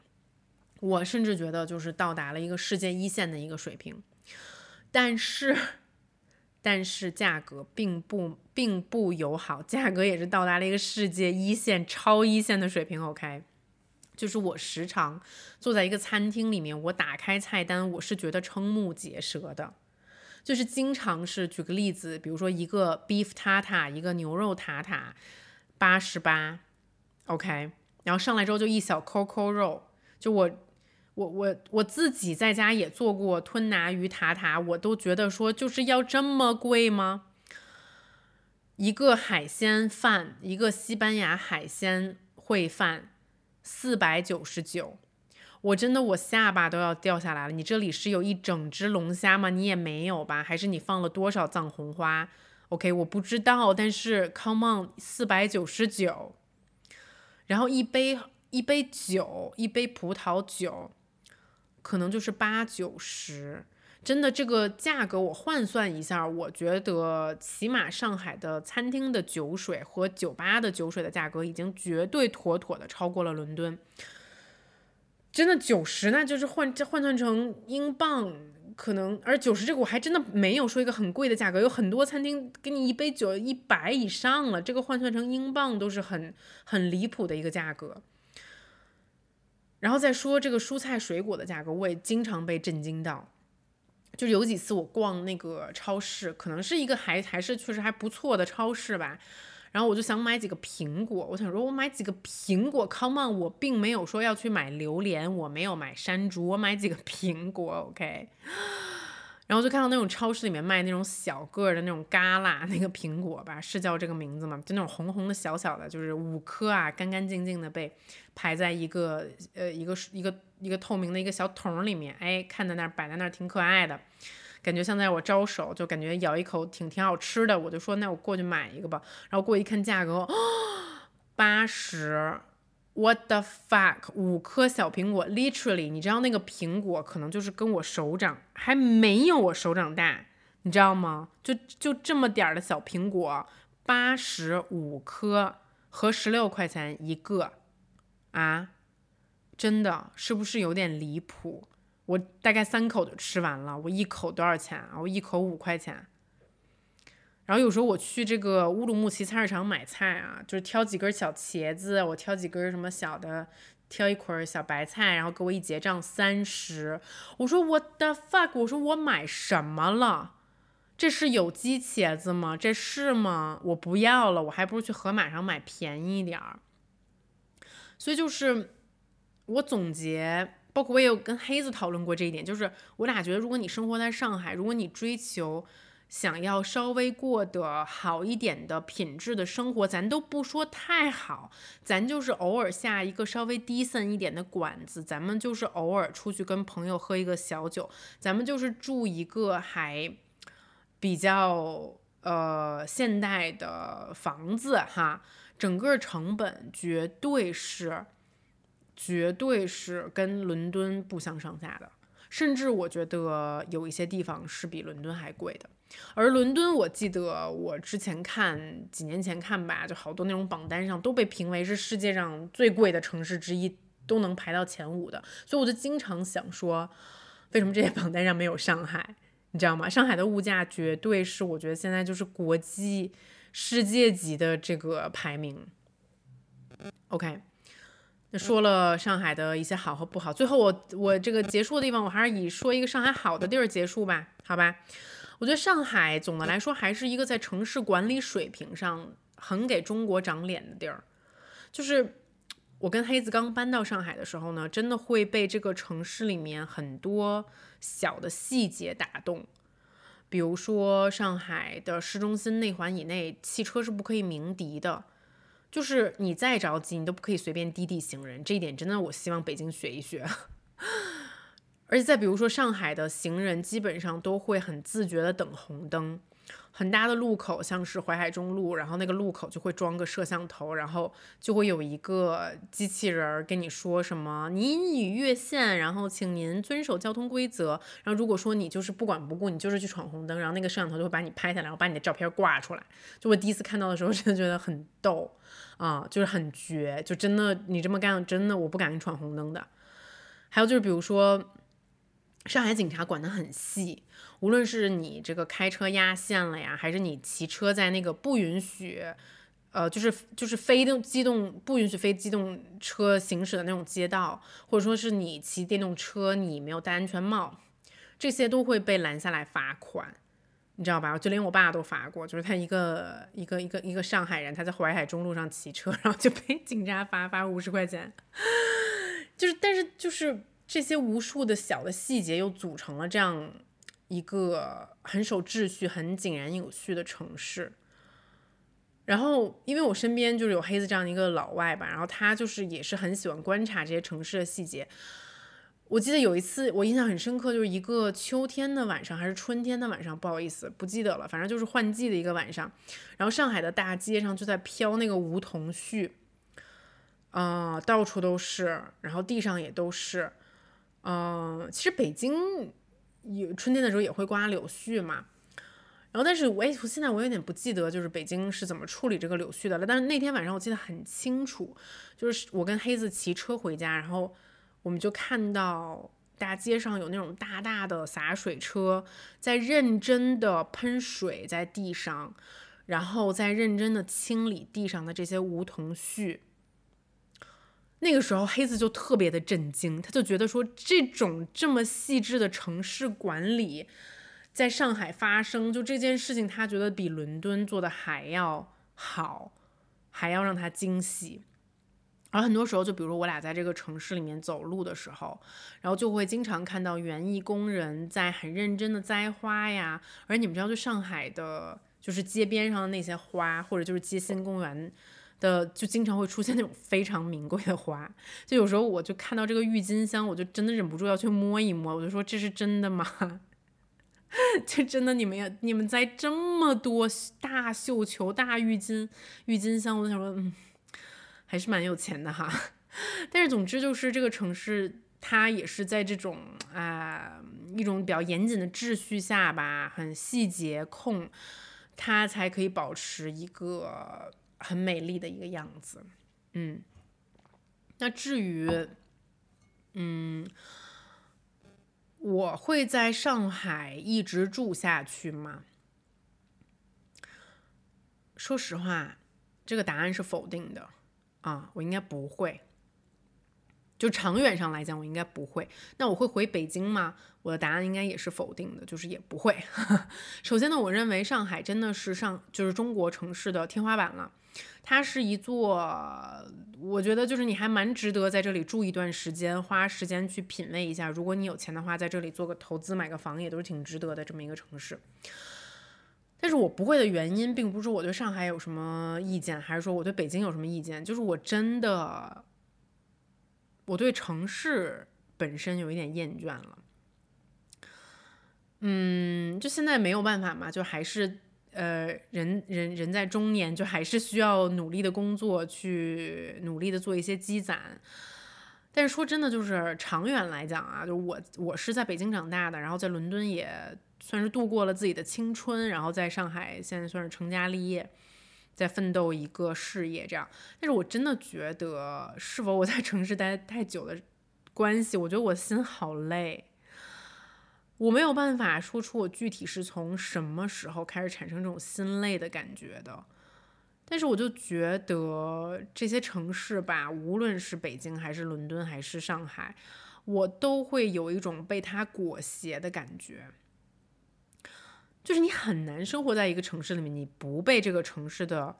我甚至觉得就是到达了一个世界一线的一个水平，但是，但是价格并不并不友好，价格也是到达了一个世界一线、超一线的水平。OK，就是我时常坐在一个餐厅里面，我打开菜单，我是觉得瞠目结舌的，就是经常是举个例子，比如说一个 beef tata，一个牛肉塔塔，八十八，OK，然后上来之后就一小扣扣肉，就我。我我我自己在家也做过吞拿鱼塔塔，我都觉得说就是要这么贵吗？一个海鲜饭，一个西班牙海鲜烩饭，四百九十九，我真的我下巴都要掉下来了。你这里是有一整只龙虾吗？你也没有吧？还是你放了多少藏红花？OK，我不知道，但是 Come on，四百九十九，然后一杯一杯酒，一杯葡萄酒。可能就是八九十，真的这个价格我换算一下，我觉得起码上海的餐厅的酒水和酒吧的酒水的价格已经绝对妥妥的超过了伦敦。真的九十，那就是换这换算成英镑，可能而九十这个我还真的没有说一个很贵的价格，有很多餐厅给你一杯酒一百以上了，这个换算成英镑都是很很离谱的一个价格。然后再说这个蔬菜水果的价格，我也经常被震惊到。就有几次我逛那个超市，可能是一个还还是确实还不错的超市吧。然后我就想买几个苹果，我想说我买几个苹果，Come on，我并没有说要去买榴莲，我没有买山竹，我买几个苹果，OK。然后就看到那种超市里面卖那种小个的那种嘎啦那个苹果吧，是叫这个名字吗？就那种红红的小小的，就是五颗啊，干干净净的被排在一个呃一个一个一个透明的一个小桶里面，哎，看在那儿摆在那儿挺可爱的，感觉像在我招手，就感觉咬一口挺挺好吃的，我就说那我过去买一个吧，然后过一看价格，八十。What the fuck！五颗小苹果，literally，你知道那个苹果可能就是跟我手掌还没有我手掌大，你知道吗？就就这么点儿的小苹果，八十五颗和十六块钱一个，啊，真的是不是有点离谱？我大概三口就吃完了，我一口多少钱啊？我一口五块钱。然后有时候我去这个乌鲁木齐菜市场买菜啊，就是挑几根小茄子，我挑几根什么小的，挑一捆小白菜，然后给我一结账三十。我说 What the fuck？我说我买什么了？这是有机茄子吗？这是吗？我不要了，我还不如去盒马上买便宜一点儿。所以就是我总结，包括我也有跟黑子讨论过这一点，就是我俩觉得，如果你生活在上海，如果你追求。想要稍微过得好一点的品质的生活，咱都不说太好，咱就是偶尔下一个稍微低森一点的馆子，咱们就是偶尔出去跟朋友喝一个小酒，咱们就是住一个还比较呃现代的房子哈，整个成本绝对是绝对是跟伦敦不相上下的，甚至我觉得有一些地方是比伦敦还贵的。而伦敦，我记得我之前看几年前看吧，就好多那种榜单上都被评为是世界上最贵的城市之一，都能排到前五的。所以我就经常想说，为什么这些榜单上没有上海？你知道吗？上海的物价绝对是我觉得现在就是国际世界级的这个排名。OK，说了上海的一些好和不好，最后我我这个结束的地方，我还是以说一个上海好的地儿结束吧，好吧？我觉得上海总的来说还是一个在城市管理水平上很给中国长脸的地儿。就是我跟黑子刚搬到上海的时候呢，真的会被这个城市里面很多小的细节打动。比如说上海的市中心内环以内，汽车是不可以鸣笛的，就是你再着急，你都不可以随便滴滴行人。这一点真的，我希望北京学一学。而且再比如说，上海的行人基本上都会很自觉的等红灯，很大的路口，像是淮海中路，然后那个路口就会装个摄像头，然后就会有一个机器人儿跟你说什么“您已越线”，然后请您遵守交通规则。然后如果说你就是不管不顾，你就是去闯红灯，然后那个摄像头就会把你拍下来，然后把你的照片挂出来。就我第一次看到的时候，真的觉得很逗啊，就是很绝，就真的你这么干，真的我不敢闯红灯的。还有就是比如说。上海警察管得很细，无论是你这个开车压线了呀，还是你骑车在那个不允许，呃，就是就是非动机动不允许非机动车行驶的那种街道，或者说是你骑电动车你没有戴安全帽，这些都会被拦下来罚款，你知道吧？就连我爸都罚过，就是他一个一个一个一个上海人，他在淮海中路上骑车，然后就被警察罚罚五十块钱，就是但是就是。这些无数的小的细节又组成了这样一个很守秩序、很井然有序的城市。然后，因为我身边就是有黑子这样的一个老外吧，然后他就是也是很喜欢观察这些城市的细节。我记得有一次我印象很深刻，就是一个秋天的晚上还是春天的晚上，不好意思不记得了，反正就是换季的一个晚上。然后上海的大街上就在飘那个梧桐絮，啊，到处都是，然后地上也都是。嗯，其实北京有春天的时候也会刮柳絮嘛，然后但是我也现在我有点不记得就是北京是怎么处理这个柳絮的了。但是那天晚上我记得很清楚，就是我跟黑子骑车回家，然后我们就看到大街上有那种大大的洒水车在认真的喷水在地上，然后在认真的清理地上的这些梧桐絮。那个时候，黑子就特别的震惊，他就觉得说，这种这么细致的城市管理，在上海发生，就这件事情，他觉得比伦敦做的还要好，还要让他惊喜。而很多时候，就比如说我俩在这个城市里面走路的时候，然后就会经常看到园艺工人在很认真的栽花呀。而你们知道，就上海的，就是街边上的那些花，或者就是街心公园的，就经常会出现那种非常名贵的花。就有时候我就看到这个郁金香，我就真的忍不住要去摸一摸。我就说这是真的吗？就真的你们要你们栽这么多大绣球、大郁金郁金香，我就想说，嗯。还是蛮有钱的哈，但是总之就是这个城市，它也是在这种啊一种比较严谨的秩序下吧，很细节控，它才可以保持一个很美丽的一个样子。嗯，那至于，嗯，我会在上海一直住下去吗？说实话，这个答案是否定的。啊，我应该不会。就长远上来讲，我应该不会。那我会回北京吗？我的答案应该也是否定的，就是也不会。首先呢，我认为上海真的是上就是中国城市的天花板了。它是一座，我觉得就是你还蛮值得在这里住一段时间，花时间去品味一下。如果你有钱的话，在这里做个投资，买个房也都是挺值得的这么一个城市。但是我不会的原因，并不是我对上海有什么意见，还是说我对北京有什么意见，就是我真的，我对城市本身有一点厌倦了。嗯，就现在没有办法嘛，就还是呃，人人人在中年，就还是需要努力的工作，去努力的做一些积攒。但是说真的，就是长远来讲啊，就是我我是在北京长大的，然后在伦敦也。算是度过了自己的青春，然后在上海现在算是成家立业，在奋斗一个事业这样。但是我真的觉得，是否我在城市待太久的关系，我觉得我心好累，我没有办法说出我具体是从什么时候开始产生这种心累的感觉的。但是我就觉得这些城市吧，无论是北京还是伦敦还是上海，我都会有一种被它裹挟的感觉。就是你很难生活在一个城市里面，你不被这个城市的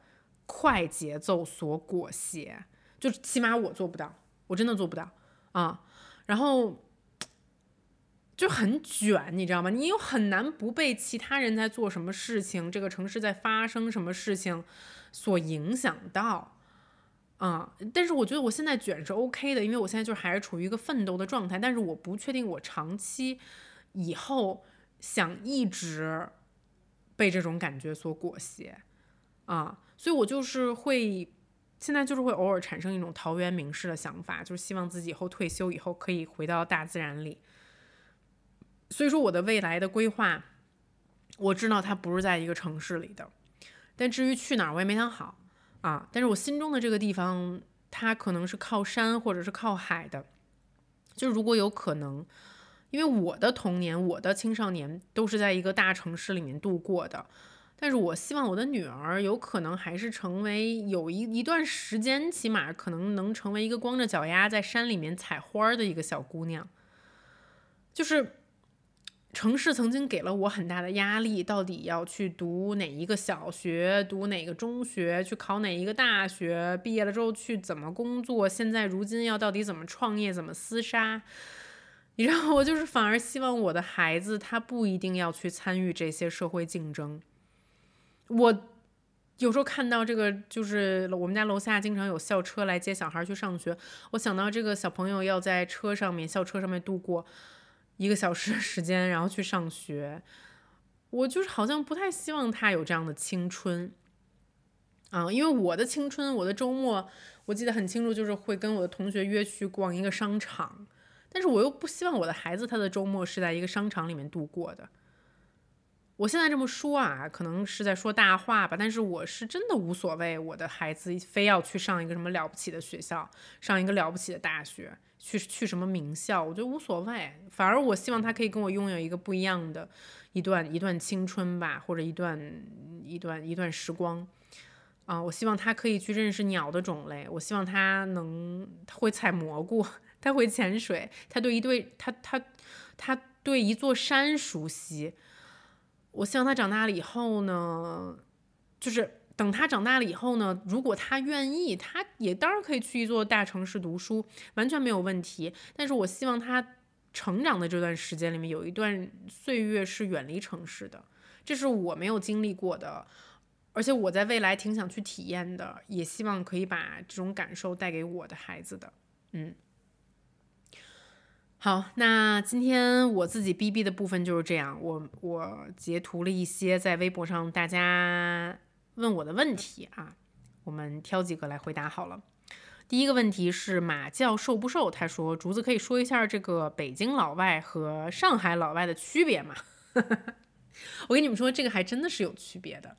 快节奏所裹挟，就起码我做不到，我真的做不到啊。然后就很卷，你知道吗？你又很难不被其他人在做什么事情，这个城市在发生什么事情所影响到啊。但是我觉得我现在卷是 OK 的，因为我现在就还是处于一个奋斗的状态，但是我不确定我长期以后想一直。被这种感觉所裹挟，啊，所以我就是会，现在就是会偶尔产生一种陶渊明式的想法，就是希望自己以后退休以后可以回到大自然里。所以说我的未来的规划，我知道它不是在一个城市里的，但至于去哪儿我也没想好啊。但是我心中的这个地方，它可能是靠山或者是靠海的，就如果有可能。因为我的童年、我的青少年都是在一个大城市里面度过的，但是我希望我的女儿有可能还是成为有一一段时间，起码可能能成为一个光着脚丫在山里面采花的一个小姑娘。就是城市曾经给了我很大的压力，到底要去读哪一个小学、读哪个中学、去考哪一个大学，毕业了之后去怎么工作，现在如今要到底怎么创业、怎么厮杀。然后我就是反而希望我的孩子他不一定要去参与这些社会竞争。我有时候看到这个，就是我们家楼下经常有校车来接小孩去上学，我想到这个小朋友要在车上面、校车上面度过一个小时时间，然后去上学，我就是好像不太希望他有这样的青春啊，因为我的青春，我的周末我记得很清楚，就是会跟我的同学约去逛一个商场。但是我又不希望我的孩子他的周末是在一个商场里面度过的。我现在这么说啊，可能是在说大话吧，但是我是真的无所谓，我的孩子非要去上一个什么了不起的学校，上一个了不起的大学，去去什么名校，我觉得无所谓。反而我希望他可以跟我拥有一个不一样的一段一段青春吧，或者一段一段一段时光。啊，我希望他可以去认识鸟的种类，我希望他能会采蘑菇。他会潜水，他对一对他他他对一座山熟悉。我希望他长大了以后呢，就是等他长大了以后呢，如果他愿意，他也当然可以去一座大城市读书，完全没有问题。但是我希望他成长的这段时间里面有一段岁月是远离城市的，这是我没有经历过的，而且我在未来挺想去体验的，也希望可以把这种感受带给我的孩子的。嗯，好，那今天我自己逼逼的部分就是这样，我我截图了一些在微博上大家问我的问题啊，我们挑几个来回答好了。第一个问题是马教瘦不瘦？他说：“竹子可以说一下这个北京老外和上海老外的区别吗？” 我跟你们说，这个还真的是有区别的。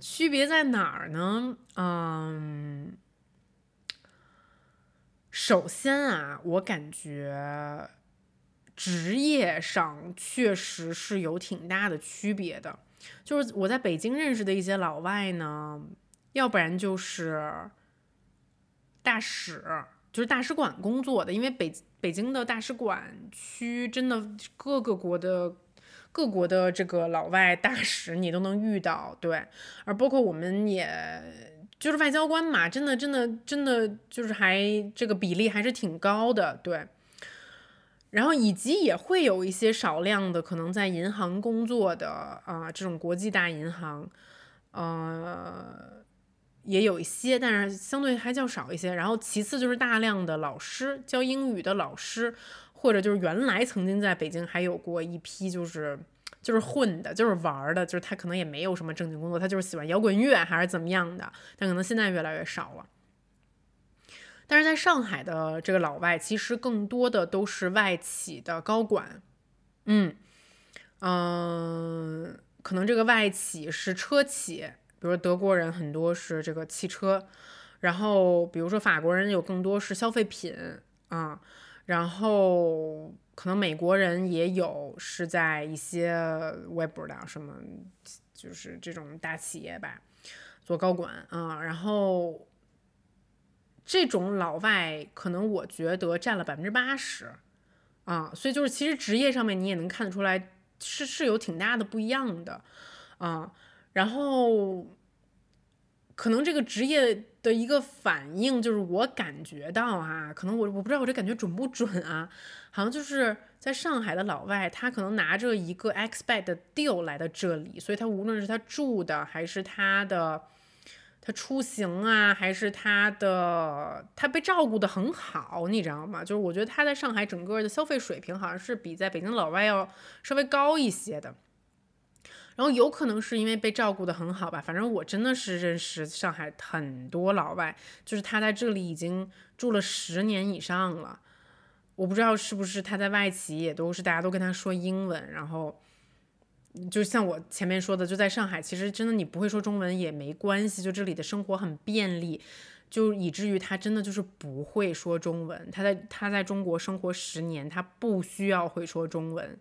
区别在哪儿呢？嗯，首先啊，我感觉职业上确实是有挺大的区别的。就是我在北京认识的一些老外呢，要不然就是。大使就是大使馆工作的，因为北北京的大使馆区真的各个国的各国的这个老外大使你都能遇到，对，而包括我们也就是外交官嘛，真的真的真的就是还这个比例还是挺高的，对。然后以及也会有一些少量的可能在银行工作的啊，这种国际大银行，呃。也有一些，但是相对还较少一些。然后其次就是大量的老师教英语的老师，或者就是原来曾经在北京还有过一批就是就是混的，就是玩的，就是他可能也没有什么正经工作，他就是喜欢摇滚乐还是怎么样的，但可能现在越来越少了。但是在上海的这个老外，其实更多的都是外企的高管，嗯嗯，可能这个外企是车企。比如德国人很多是这个汽车，然后比如说法国人有更多是消费品啊，然后可能美国人也有是在一些我也不知道什么，就是这种大企业吧做高管啊，然后这种老外可能我觉得占了百分之八十啊，所以就是其实职业上面你也能看得出来是是有挺大的不一样的啊。然后，可能这个职业的一个反应就是我感觉到啊，可能我我不知道我这感觉准不准啊，好像就是在上海的老外，他可能拿着一个 expat deal 来到这里，所以他无论是他住的，还是他的他出行啊，还是他的他被照顾的很好，你知道吗？就是我觉得他在上海整个的消费水平好像是比在北京老外要稍微高一些的。然后有可能是因为被照顾的很好吧，反正我真的是认识上海很多老外，就是他在这里已经住了十年以上了。我不知道是不是他在外企也都是大家都跟他说英文，然后就像我前面说的，就在上海，其实真的你不会说中文也没关系，就这里的生活很便利，就以至于他真的就是不会说中文。他在他在中国生活十年，他不需要会说中文。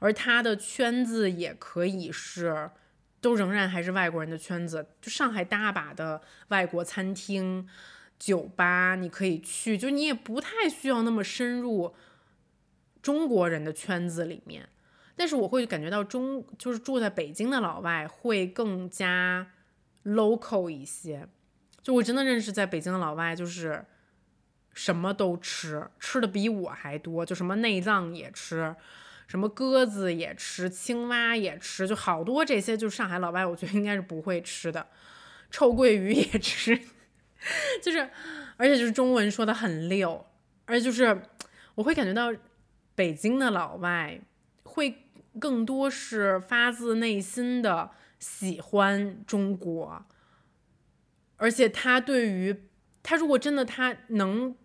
而他的圈子也可以是，都仍然还是外国人的圈子。就上海大把的外国餐厅、酒吧，你可以去，就你也不太需要那么深入中国人的圈子里面。但是我会感觉到中，就是住在北京的老外会更加 local 一些。就我真的认识在北京的老外，就是什么都吃，吃的比我还多，就什么内脏也吃。什么鸽子也吃，青蛙也吃，就好多这些，就上海老外，我觉得应该是不会吃的。臭鳜鱼也吃，就是，而且就是中文说的很溜，而且就是我会感觉到北京的老外会更多是发自内心的喜欢中国，而且他对于他如果真的他能。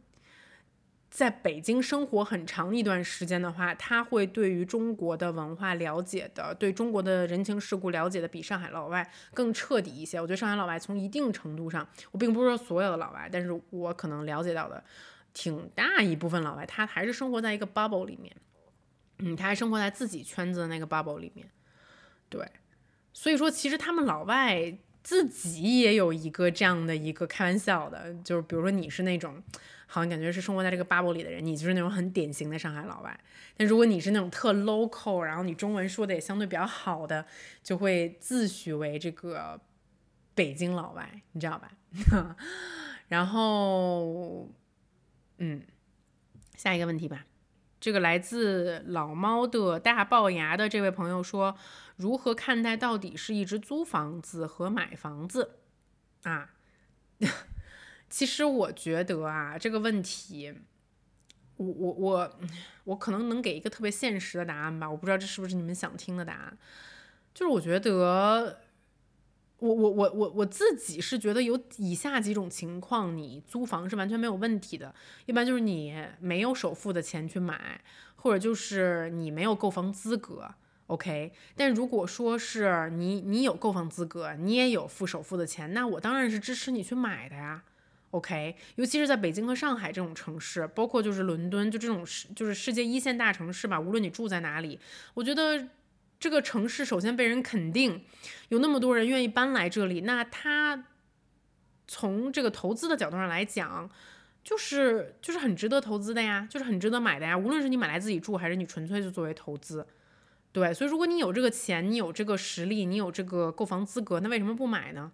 在北京生活很长一段时间的话，他会对于中国的文化了解的，对中国的人情世故了解的比上海老外更彻底一些。我觉得上海老外从一定程度上，我并不是说所有的老外，但是我可能了解到的挺大一部分老外，他还是生活在一个 bubble 里面，嗯，他还生活在自己圈子的那个 bubble 里面。对，所以说其实他们老外自己也有一个这样的一个开玩笑的，就是比如说你是那种。好像感觉是生活在这个 bubble 里的人，你就是那种很典型的上海老外。但如果你是那种特 local，然后你中文说的也相对比较好的，就会自诩为这个北京老外，你知道吧？然后，嗯，下一个问题吧。这个来自老猫的大龅牙的这位朋友说：“如何看待到底是一直租房子和买房子？”啊，其实我觉得啊，这个问题，我我我我可能能给一个特别现实的答案吧。我不知道这是不是你们想听的答案，就是我觉得。我我我我我自己是觉得有以下几种情况，你租房是完全没有问题的。一般就是你没有首付的钱去买，或者就是你没有购房资格，OK。但如果说是你你有购房资格，你也有付首付的钱，那我当然是支持你去买的呀，OK。尤其是在北京和上海这种城市，包括就是伦敦，就这种世就是世界一线大城市吧，无论你住在哪里，我觉得。这个城市首先被人肯定，有那么多人愿意搬来这里，那他从这个投资的角度上来讲，就是就是很值得投资的呀，就是很值得买的呀。无论是你买来自己住，还是你纯粹就作为投资，对。所以如果你有这个钱，你有这个实力，你有这个购房资格，那为什么不买呢？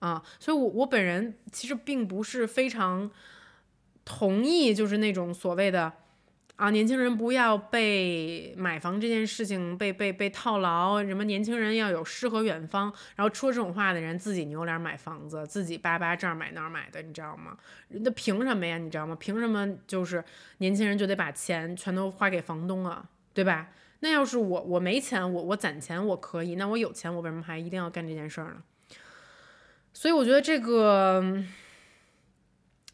啊，所以我我本人其实并不是非常同意，就是那种所谓的。啊，年轻人不要被买房这件事情被被被套牢。什么年轻人要有诗和远方，然后说这种话的人自己扭脸买房子，自己巴巴这儿买那儿买的，你知道吗？那凭什么呀？你知道吗？凭什么就是年轻人就得把钱全都花给房东啊？对吧？那要是我我没钱，我我攒钱我可以，那我有钱我为什么还一定要干这件事儿呢？所以我觉得这个。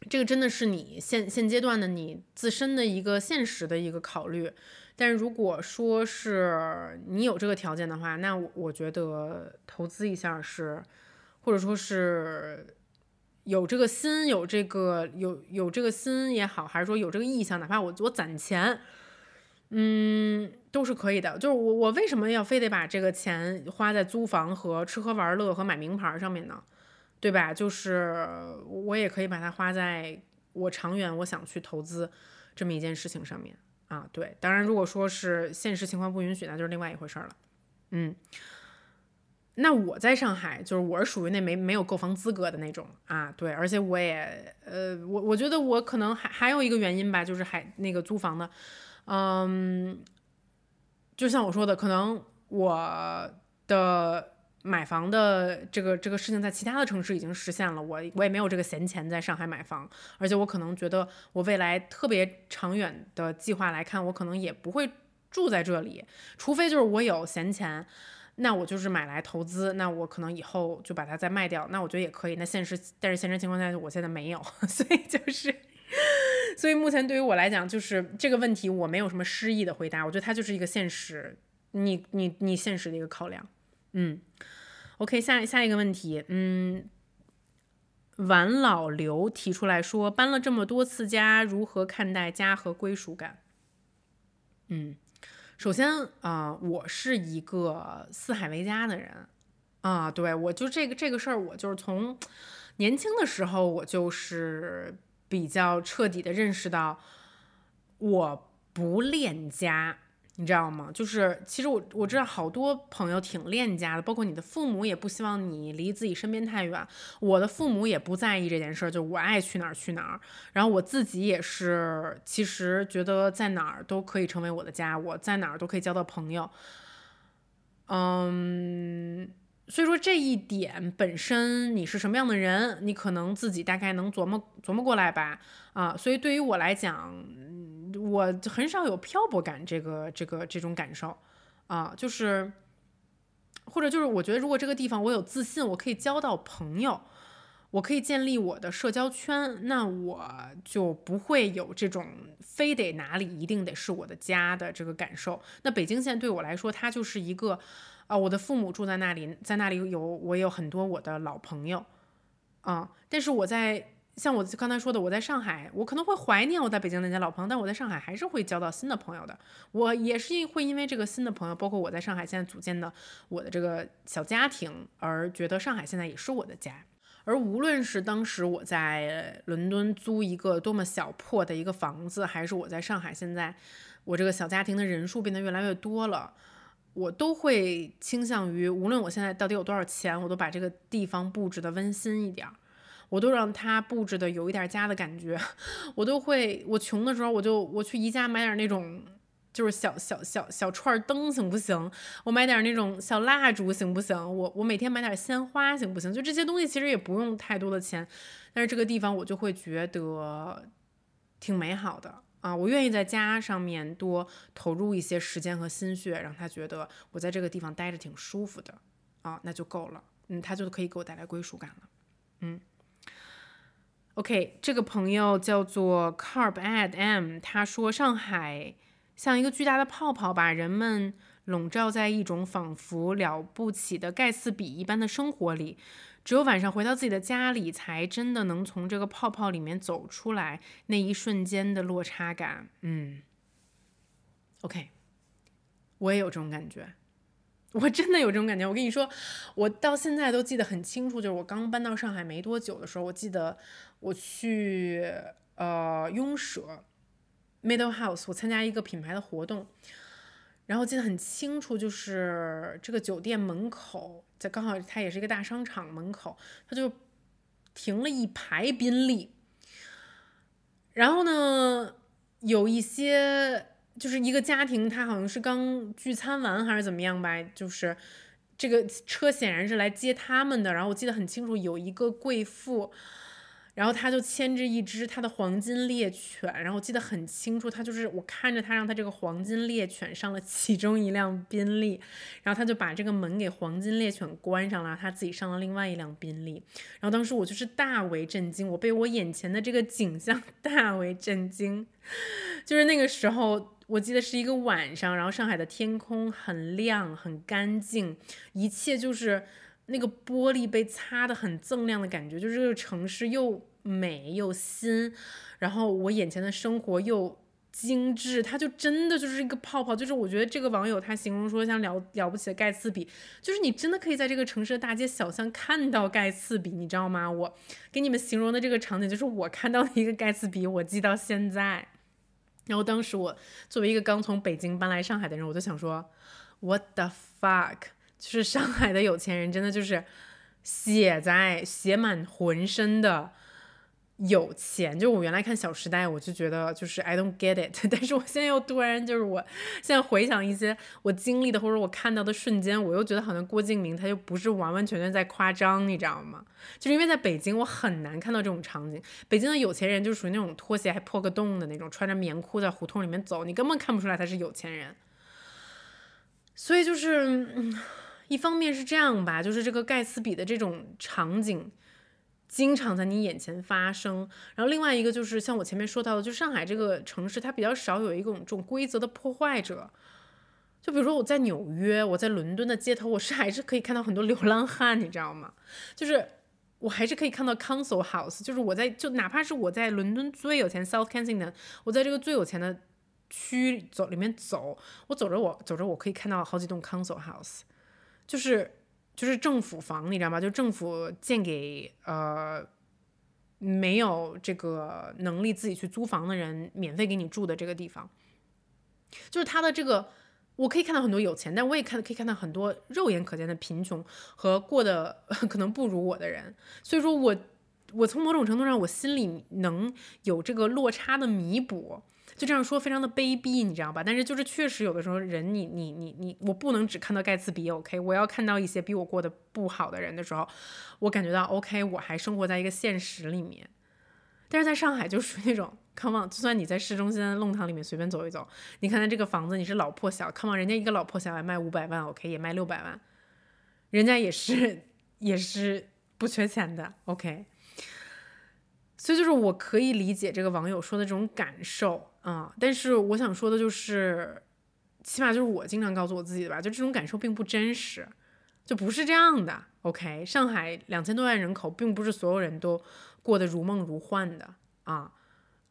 这个真的是你现现阶段的你自身的一个现实的一个考虑，但如果说是你有这个条件的话，那我我觉得投资一下是，或者说是有这个心，有这个有有这个心也好，还是说有这个意向，哪怕我我攒钱，嗯，都是可以的。就是我我为什么要非得把这个钱花在租房和吃喝玩乐和买名牌上面呢？对吧？就是我也可以把它花在我长远我想去投资这么一件事情上面啊。对，当然如果说是现实情况不允许，那就是另外一回事了。嗯，那我在上海，就是我是属于那没没有购房资格的那种啊。对，而且我也呃，我我觉得我可能还还有一个原因吧，就是还那个租房的，嗯，就像我说的，可能我的。买房的这个这个事情在其他的城市已经实现了，我我也没有这个闲钱在上海买房，而且我可能觉得我未来特别长远的计划来看，我可能也不会住在这里，除非就是我有闲钱，那我就是买来投资，那我可能以后就把它再卖掉，那我觉得也可以。那现实但是现实情况下我现在没有，所以就是，所以目前对于我来讲，就是这个问题我没有什么诗意的回答，我觉得它就是一个现实，你你你现实的一个考量，嗯。OK，下下一个问题，嗯，晚老刘提出来说，搬了这么多次家，如何看待家和归属感？嗯，首先啊，我是一个四海为家的人啊，对我就这个这个事儿，我就是从年轻的时候，我就是比较彻底的认识到，我不恋家。你知道吗？就是其实我我知道好多朋友挺恋家的，包括你的父母也不希望你离自己身边太远。我的父母也不在意这件事儿，就我爱去哪儿去哪儿。然后我自己也是，其实觉得在哪儿都可以成为我的家，我在哪儿都可以交到朋友。嗯，所以说这一点本身你是什么样的人，你可能自己大概能琢磨琢磨过来吧。啊，所以对于我来讲。我很少有漂泊感，这个这个这种感受，啊，就是，或者就是，我觉得如果这个地方我有自信，我可以交到朋友，我可以建立我的社交圈，那我就不会有这种非得哪里一定得是我的家的这个感受。那北京现在对我来说，它就是一个，啊，我的父母住在那里，在那里有我有很多我的老朋友，啊，但是我在。像我刚才说的，我在上海，我可能会怀念我在北京那些老朋友，但我在上海还是会交到新的朋友的。我也是会因为这个新的朋友，包括我在上海现在组建的我的这个小家庭，而觉得上海现在也是我的家。而无论是当时我在伦敦租一个多么小破的一个房子，还是我在上海现在我这个小家庭的人数变得越来越多了。我都会倾向于，无论我现在到底有多少钱，我都把这个地方布置的温馨一点儿，我都让它布置的有一点家的感觉。我都会，我穷的时候，我就我去宜家买点那种，就是小小小小串灯行不行？我买点那种小蜡烛行不行？我我每天买点鲜花行不行？就这些东西其实也不用太多的钱，但是这个地方我就会觉得挺美好的。啊，我愿意在家上面多投入一些时间和心血，让他觉得我在这个地方待着挺舒服的啊，那就够了。嗯，他就可以给我带来归属感了。嗯，OK，这个朋友叫做 Carb Ad M，他说上海像一个巨大的泡泡，把人们笼罩在一种仿佛了不起的盖茨比一般的生活里。只有晚上回到自己的家里，才真的能从这个泡泡里面走出来。那一瞬间的落差感，嗯，OK，我也有这种感觉，我真的有这种感觉。我跟你说，我到现在都记得很清楚，就是我刚搬到上海没多久的时候，我记得我去呃雍舍 Middle House，我参加一个品牌的活动。然后记得很清楚，就是这个酒店门口，在刚好它也是一个大商场门口，它就停了一排宾利。然后呢，有一些就是一个家庭，他好像是刚聚餐完还是怎么样吧，就是这个车显然是来接他们的。然后我记得很清楚，有一个贵妇。然后他就牵着一只他的黄金猎犬，然后记得很清楚，他就是我看着他让他这个黄金猎犬上了其中一辆宾利，然后他就把这个门给黄金猎犬关上了，他自己上了另外一辆宾利。然后当时我就是大为震惊，我被我眼前的这个景象 大为震惊。就是那个时候，我记得是一个晚上，然后上海的天空很亮很干净，一切就是。那个玻璃被擦的很锃亮的感觉，就是这个城市又美又新，然后我眼前的生活又精致，它就真的就是一个泡泡。就是我觉得这个网友他形容说像了了不起的盖茨比，就是你真的可以在这个城市的大街小巷看到盖茨比，你知道吗？我给你们形容的这个场景就是我看到的一个盖茨比，我记到现在。然后当时我作为一个刚从北京搬来上海的人，我就想说，What the fuck？就是上海的有钱人，真的就是写在写满浑身的有钱。就我原来看《小时代》，我就觉得就是 I don't get it，但是我现在又突然就是我现在回想一些我经历的或者我看到的瞬间，我又觉得好像郭敬明他就不是完完全全在夸张，你知道吗？就是因为在北京，我很难看到这种场景。北京的有钱人就属于那种拖鞋还破个洞的那种，穿着棉裤在胡同里面走，你根本看不出来他是有钱人。所以就是，嗯。一方面是这样吧，就是这个盖茨比的这种场景经常在你眼前发生。然后另外一个就是像我前面说到的，就上海这个城市，它比较少有一种这种规则的破坏者。就比如说我在纽约，我在伦敦的街头，我是还是可以看到很多流浪汉，你知道吗？就是我还是可以看到 Council House，就是我在就哪怕是我在伦敦最有钱 South Kensington，我在这个最有钱的区走里面走，我走着我走着我可以看到好几栋 Council House。就是就是政府房，你知道吗？就政府建给呃没有这个能力自己去租房的人免费给你住的这个地方。就是他的这个，我可以看到很多有钱，但我也看可以看到很多肉眼可见的贫穷和过得 可能不如我的人。所以说我我从某种程度上，我心里能有这个落差的弥补。就这样说非常的卑鄙，你知道吧？但是就是确实有的时候人，你你你你，我不能只看到盖茨比，OK？我要看到一些比我过得不好的人的时候，我感觉到 OK，我还生活在一个现实里面。但是在上海就属于那种，Come on，就算你在市中心的弄堂里面随便走一走，你看看这个房子，你是老破小，Come on，人家一个老破小也卖五百万，OK？也卖六百万，人家也是也是不缺钱的，OK？所以就是我可以理解这个网友说的这种感受。啊，但是我想说的就是，起码就是我经常告诉我自己的吧，就这种感受并不真实，就不是这样的。OK，上海两千多万人口，并不是所有人都过得如梦如幻的啊。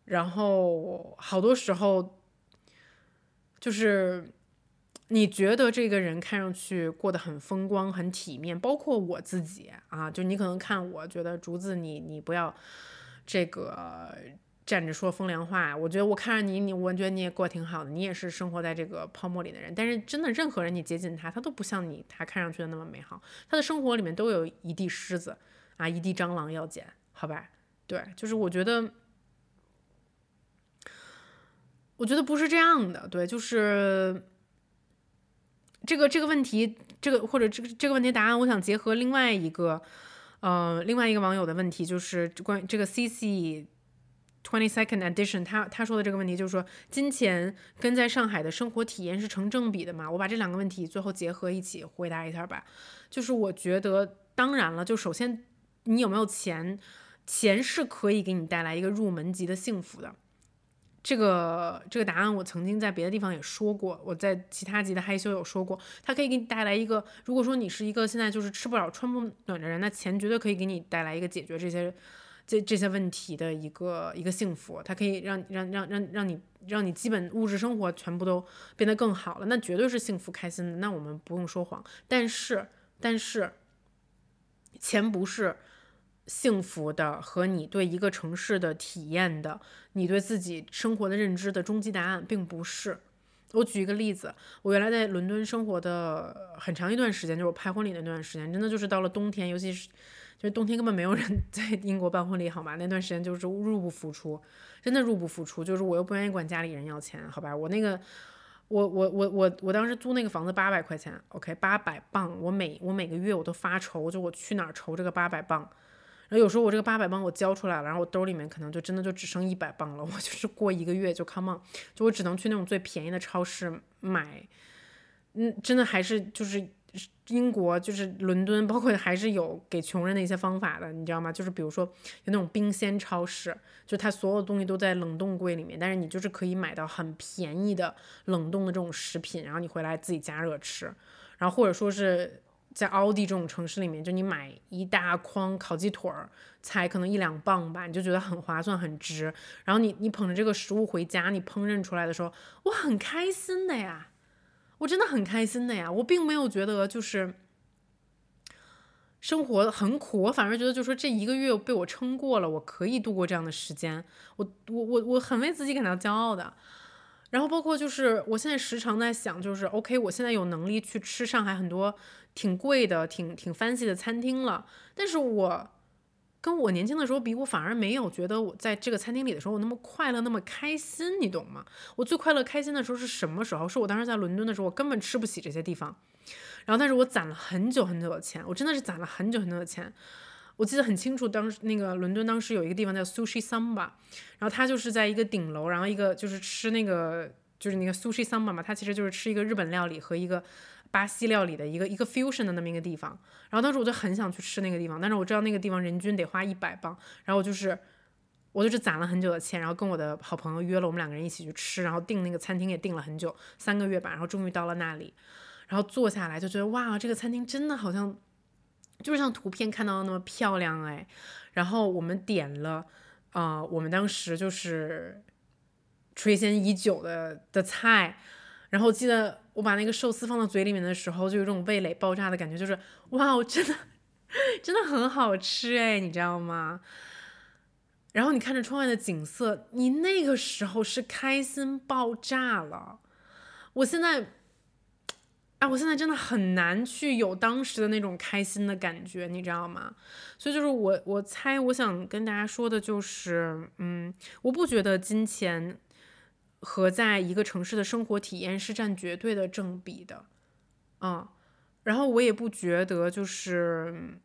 然后好多时候，就是你觉得这个人看上去过得很风光、很体面，包括我自己啊，就你可能看我觉得竹子，你你不要这个。站着说风凉话。我觉得我看着你，你我觉得你也过挺好的，你也是生活在这个泡沫里的人。但是真的，任何人你接近他，他都不像你他看上去的那么美好。他的生活里面都有一地虱子啊，一地蟑螂要捡，好吧？对，就是我觉得，我觉得不是这样的。对，就是这个这个问题，这个或者这个这个问题答案，我想结合另外一个。呃，另外一个网友的问题就是关于这个 C C Twenty Second Edition，他他说的这个问题就是说，金钱跟在上海的生活体验是成正比的嘛？我把这两个问题最后结合一起回答一下吧。就是我觉得，当然了，就首先你有没有钱，钱是可以给你带来一个入门级的幸福的。这个这个答案我曾经在别的地方也说过，我在其他集的害羞有说过，它可以给你带来一个，如果说你是一个现在就是吃不了穿不暖的人，那钱绝对可以给你带来一个解决这些这这些问题的一个一个幸福，它可以让让让让让你让你基本物质生活全部都变得更好了，那绝对是幸福开心的，那我们不用说谎，但是但是钱不是。幸福的和你对一个城市的体验的，你对自己生活的认知的终极答案，并不是。我举一个例子，我原来在伦敦生活的很长一段时间，就是我拍婚礼的那段时间，真的就是到了冬天，尤其是就冬天根本没有人 在英国办婚礼，好吗？那段时间就是入不敷出，真的入不敷出。就是我又不愿意管家里人要钱，好吧？我那个，我我我我我当时租那个房子八百块钱，OK，八百磅，我每我每个月我都发愁，就我去哪儿筹这个八百磅。然后有时候我这个八百磅我交出来了，然后我兜里面可能就真的就只剩一百磅了。我就是过一个月就 come on，就我只能去那种最便宜的超市买。嗯，真的还是就是英国就是伦敦，包括还是有给穷人的一些方法的，你知道吗？就是比如说有那种冰鲜超市，就它所有东西都在冷冻柜里面，但是你就是可以买到很便宜的冷冻的这种食品，然后你回来自己加热吃，然后或者说是。在奥地这种城市里面，就你买一大筐烤鸡腿儿，才可能一两磅吧，你就觉得很划算、很值。然后你你捧着这个食物回家，你烹饪出来的时候，我很开心的呀，我真的很开心的呀。我并没有觉得就是生活很苦，我反而觉得就是说这一个月被我撑过了，我可以度过这样的时间，我我我我很为自己感到骄傲的。然后包括就是我现在时常在想，就是 OK，我现在有能力去吃上海很多。挺贵的，挺挺 fancy 的餐厅了，但是我跟我年轻的时候比，我反而没有觉得我在这个餐厅里的时候我那么快乐，那么开心，你懂吗？我最快乐开心的时候是什么时候？是我当时在伦敦的时候，我根本吃不起这些地方，然后但是我攒了很久很久的钱，我真的是攒了很久很久的钱，我记得很清楚，当时那个伦敦当时有一个地方叫 Sushi Samba，然后它就是在一个顶楼，然后一个就是吃那个就是那个 Sushi Samba 嘛，它其实就是吃一个日本料理和一个。巴西料理的一个一个 fusion 的那么一个地方，然后当时我就很想去吃那个地方，但是我知道那个地方人均得花一百磅，然后我就是我就是攒了很久的钱，然后跟我的好朋友约了，我们两个人一起去吃，然后订那个餐厅也订了很久，三个月吧，然后终于到了那里，然后坐下来就觉得哇，这个餐厅真的好像就是像图片看到的那么漂亮哎，然后我们点了啊，我们当时就是垂涎已久的的菜。然后记得我把那个寿司放到嘴里面的时候，就有一种味蕾爆炸的感觉，就是哇，我真的真的很好吃哎，你知道吗？然后你看着窗外的景色，你那个时候是开心爆炸了。我现在，哎，我现在真的很难去有当时的那种开心的感觉，你知道吗？所以就是我，我猜，我想跟大家说的就是，嗯，我不觉得金钱。和在一个城市的生活体验是占绝对的正比的，嗯，然后我也不觉得就是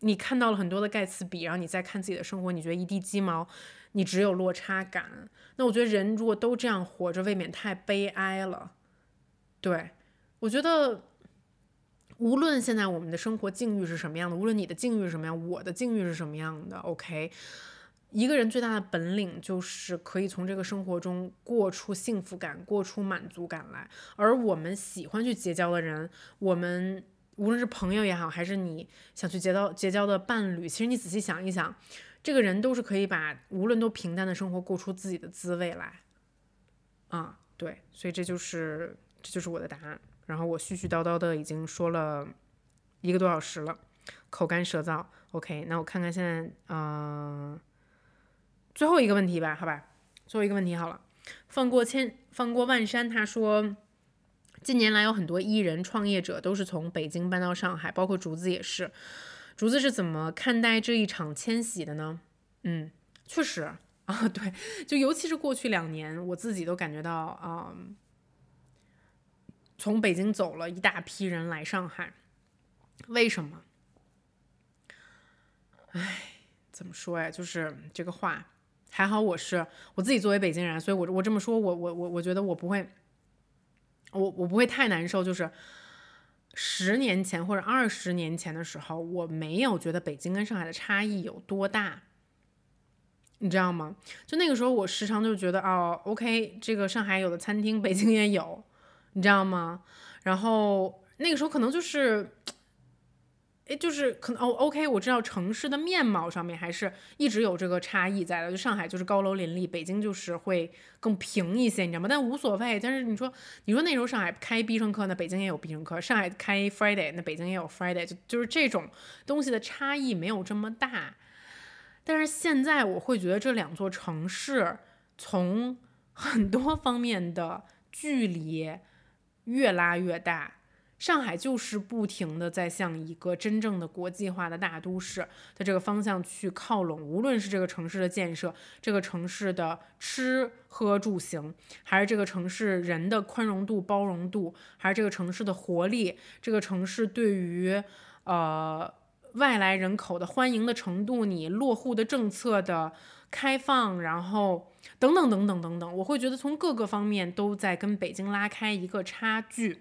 你看到了很多的盖茨比，然后你再看自己的生活，你觉得一地鸡毛，你只有落差感。那我觉得人如果都这样活着，未免太悲哀了。对我觉得，无论现在我们的生活境遇是什么样的，无论你的境遇是什么样，我的境遇是什么样的，OK。一个人最大的本领就是可以从这个生活中过出幸福感、过出满足感来。而我们喜欢去结交的人，我们无论是朋友也好，还是你想去结交结交的伴侣，其实你仔细想一想，这个人都是可以把无论多平淡的生活过出自己的滋味来。啊，对，所以这就是这就是我的答案。然后我絮絮叨叨的已经说了一个多小时了，口干舌燥。OK，那我看看现在，嗯。最后一个问题吧，好吧，最后一个问题好了。放过千，放过万山，他说，近年来有很多艺人创业者都是从北京搬到上海，包括竹子也是。竹子是怎么看待这一场迁徙的呢？嗯，确实 啊，对，就尤其是过去两年，我自己都感觉到啊，从北京走了一大批人来上海，为什么？唉，怎么说呀？就是这个话。还好我是我自己作为北京人，所以我我这么说，我我我我觉得我不会，我我不会太难受。就是十年前或者二十年前的时候，我没有觉得北京跟上海的差异有多大，你知道吗？就那个时候，我时常就觉得哦，OK，这个上海有的餐厅，北京也有，你知道吗？然后那个时候可能就是。就是可能哦，OK，我知道城市的面貌上面还是一直有这个差异在的。就上海就是高楼林立，北京就是会更平一些，你知道吗？但无所谓。但是你说，你说那时候上海开必胜客，那北京也有必胜客；上海开 Friday，那北京也有 Friday，就就是这种东西的差异没有这么大。但是现在我会觉得这两座城市从很多方面的距离越拉越大。上海就是不停的在向一个真正的国际化的大都市的这个方向去靠拢，无论是这个城市的建设，这个城市的吃喝住行，还是这个城市人的宽容度、包容度，还是这个城市的活力，这个城市对于呃外来人口的欢迎的程度，你落户的政策的开放，然后等等等等等等，我会觉得从各个方面都在跟北京拉开一个差距。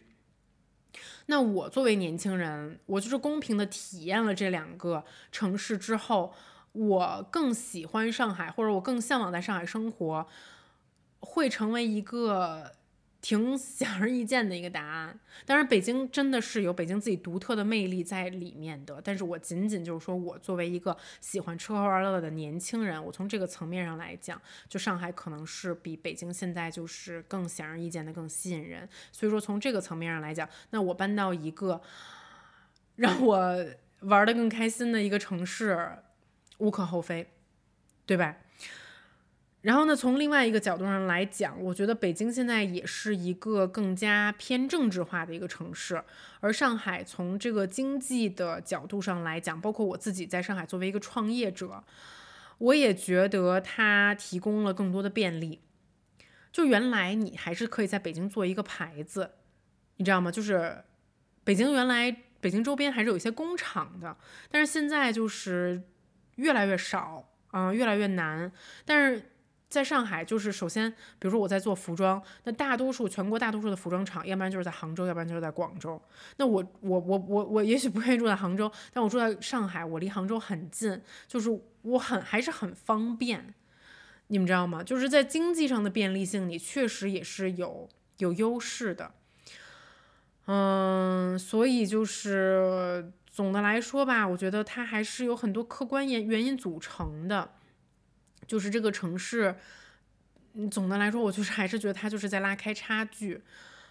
那我作为年轻人，我就是公平的体验了这两个城市之后，我更喜欢上海，或者我更向往在上海生活，会成为一个。挺显而易见的一个答案，当然北京真的是有北京自己独特的魅力在里面的。但是我仅仅就是说我作为一个喜欢吃喝玩乐的年轻人，我从这个层面上来讲，就上海可能是比北京现在就是更显而易见的更吸引人。所以说从这个层面上来讲，那我搬到一个让我玩的更开心的一个城市，无可厚非，对吧？然后呢，从另外一个角度上来讲，我觉得北京现在也是一个更加偏政治化的一个城市，而上海从这个经济的角度上来讲，包括我自己在上海作为一个创业者，我也觉得它提供了更多的便利。就原来你还是可以在北京做一个牌子，你知道吗？就是北京原来北京周边还是有一些工厂的，但是现在就是越来越少，啊，越来越难，但是。在上海，就是首先，比如说我在做服装，那大多数全国大多数的服装厂，要不然就是在杭州，要不然就是在广州。那我我我我我也许不愿意住在杭州，但我住在上海，我离杭州很近，就是我很还是很方便。你们知道吗？就是在经济上的便利性，你确实也是有有优势的。嗯，所以就是总的来说吧，我觉得它还是有很多客观原原因组成的。就是这个城市，嗯，总的来说，我就是还是觉得它就是在拉开差距，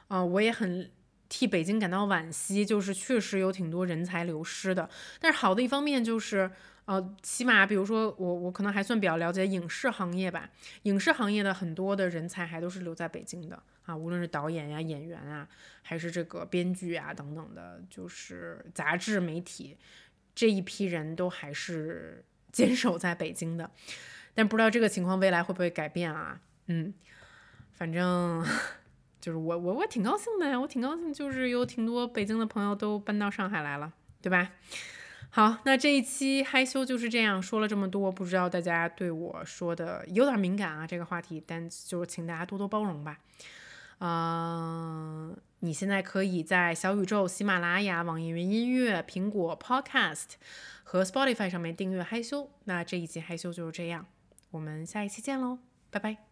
啊，我也很替北京感到惋惜，就是确实有挺多人才流失的。但是好的一方面就是，呃，起码比如说我我可能还算比较了解影视行业吧，影视行业的很多的人才还都是留在北京的啊，无论是导演呀、演员啊，还是这个编剧啊等等的，就是杂志媒体这一批人都还是坚守在北京的。但不知道这个情况未来会不会改变啊？嗯，反正就是我我我挺高兴的呀，我挺高兴，就是有挺多北京的朋友都搬到上海来了，对吧？好，那这一期害羞就是这样说了这么多，不知道大家对我说的有点敏感啊这个话题，但就是请大家多多包容吧。嗯，你现在可以在小宇宙、喜马拉雅、网易云音乐、苹果 Podcast 和 Spotify 上面订阅害羞。那这一集害羞就是这样。我们下一期见喽，拜拜。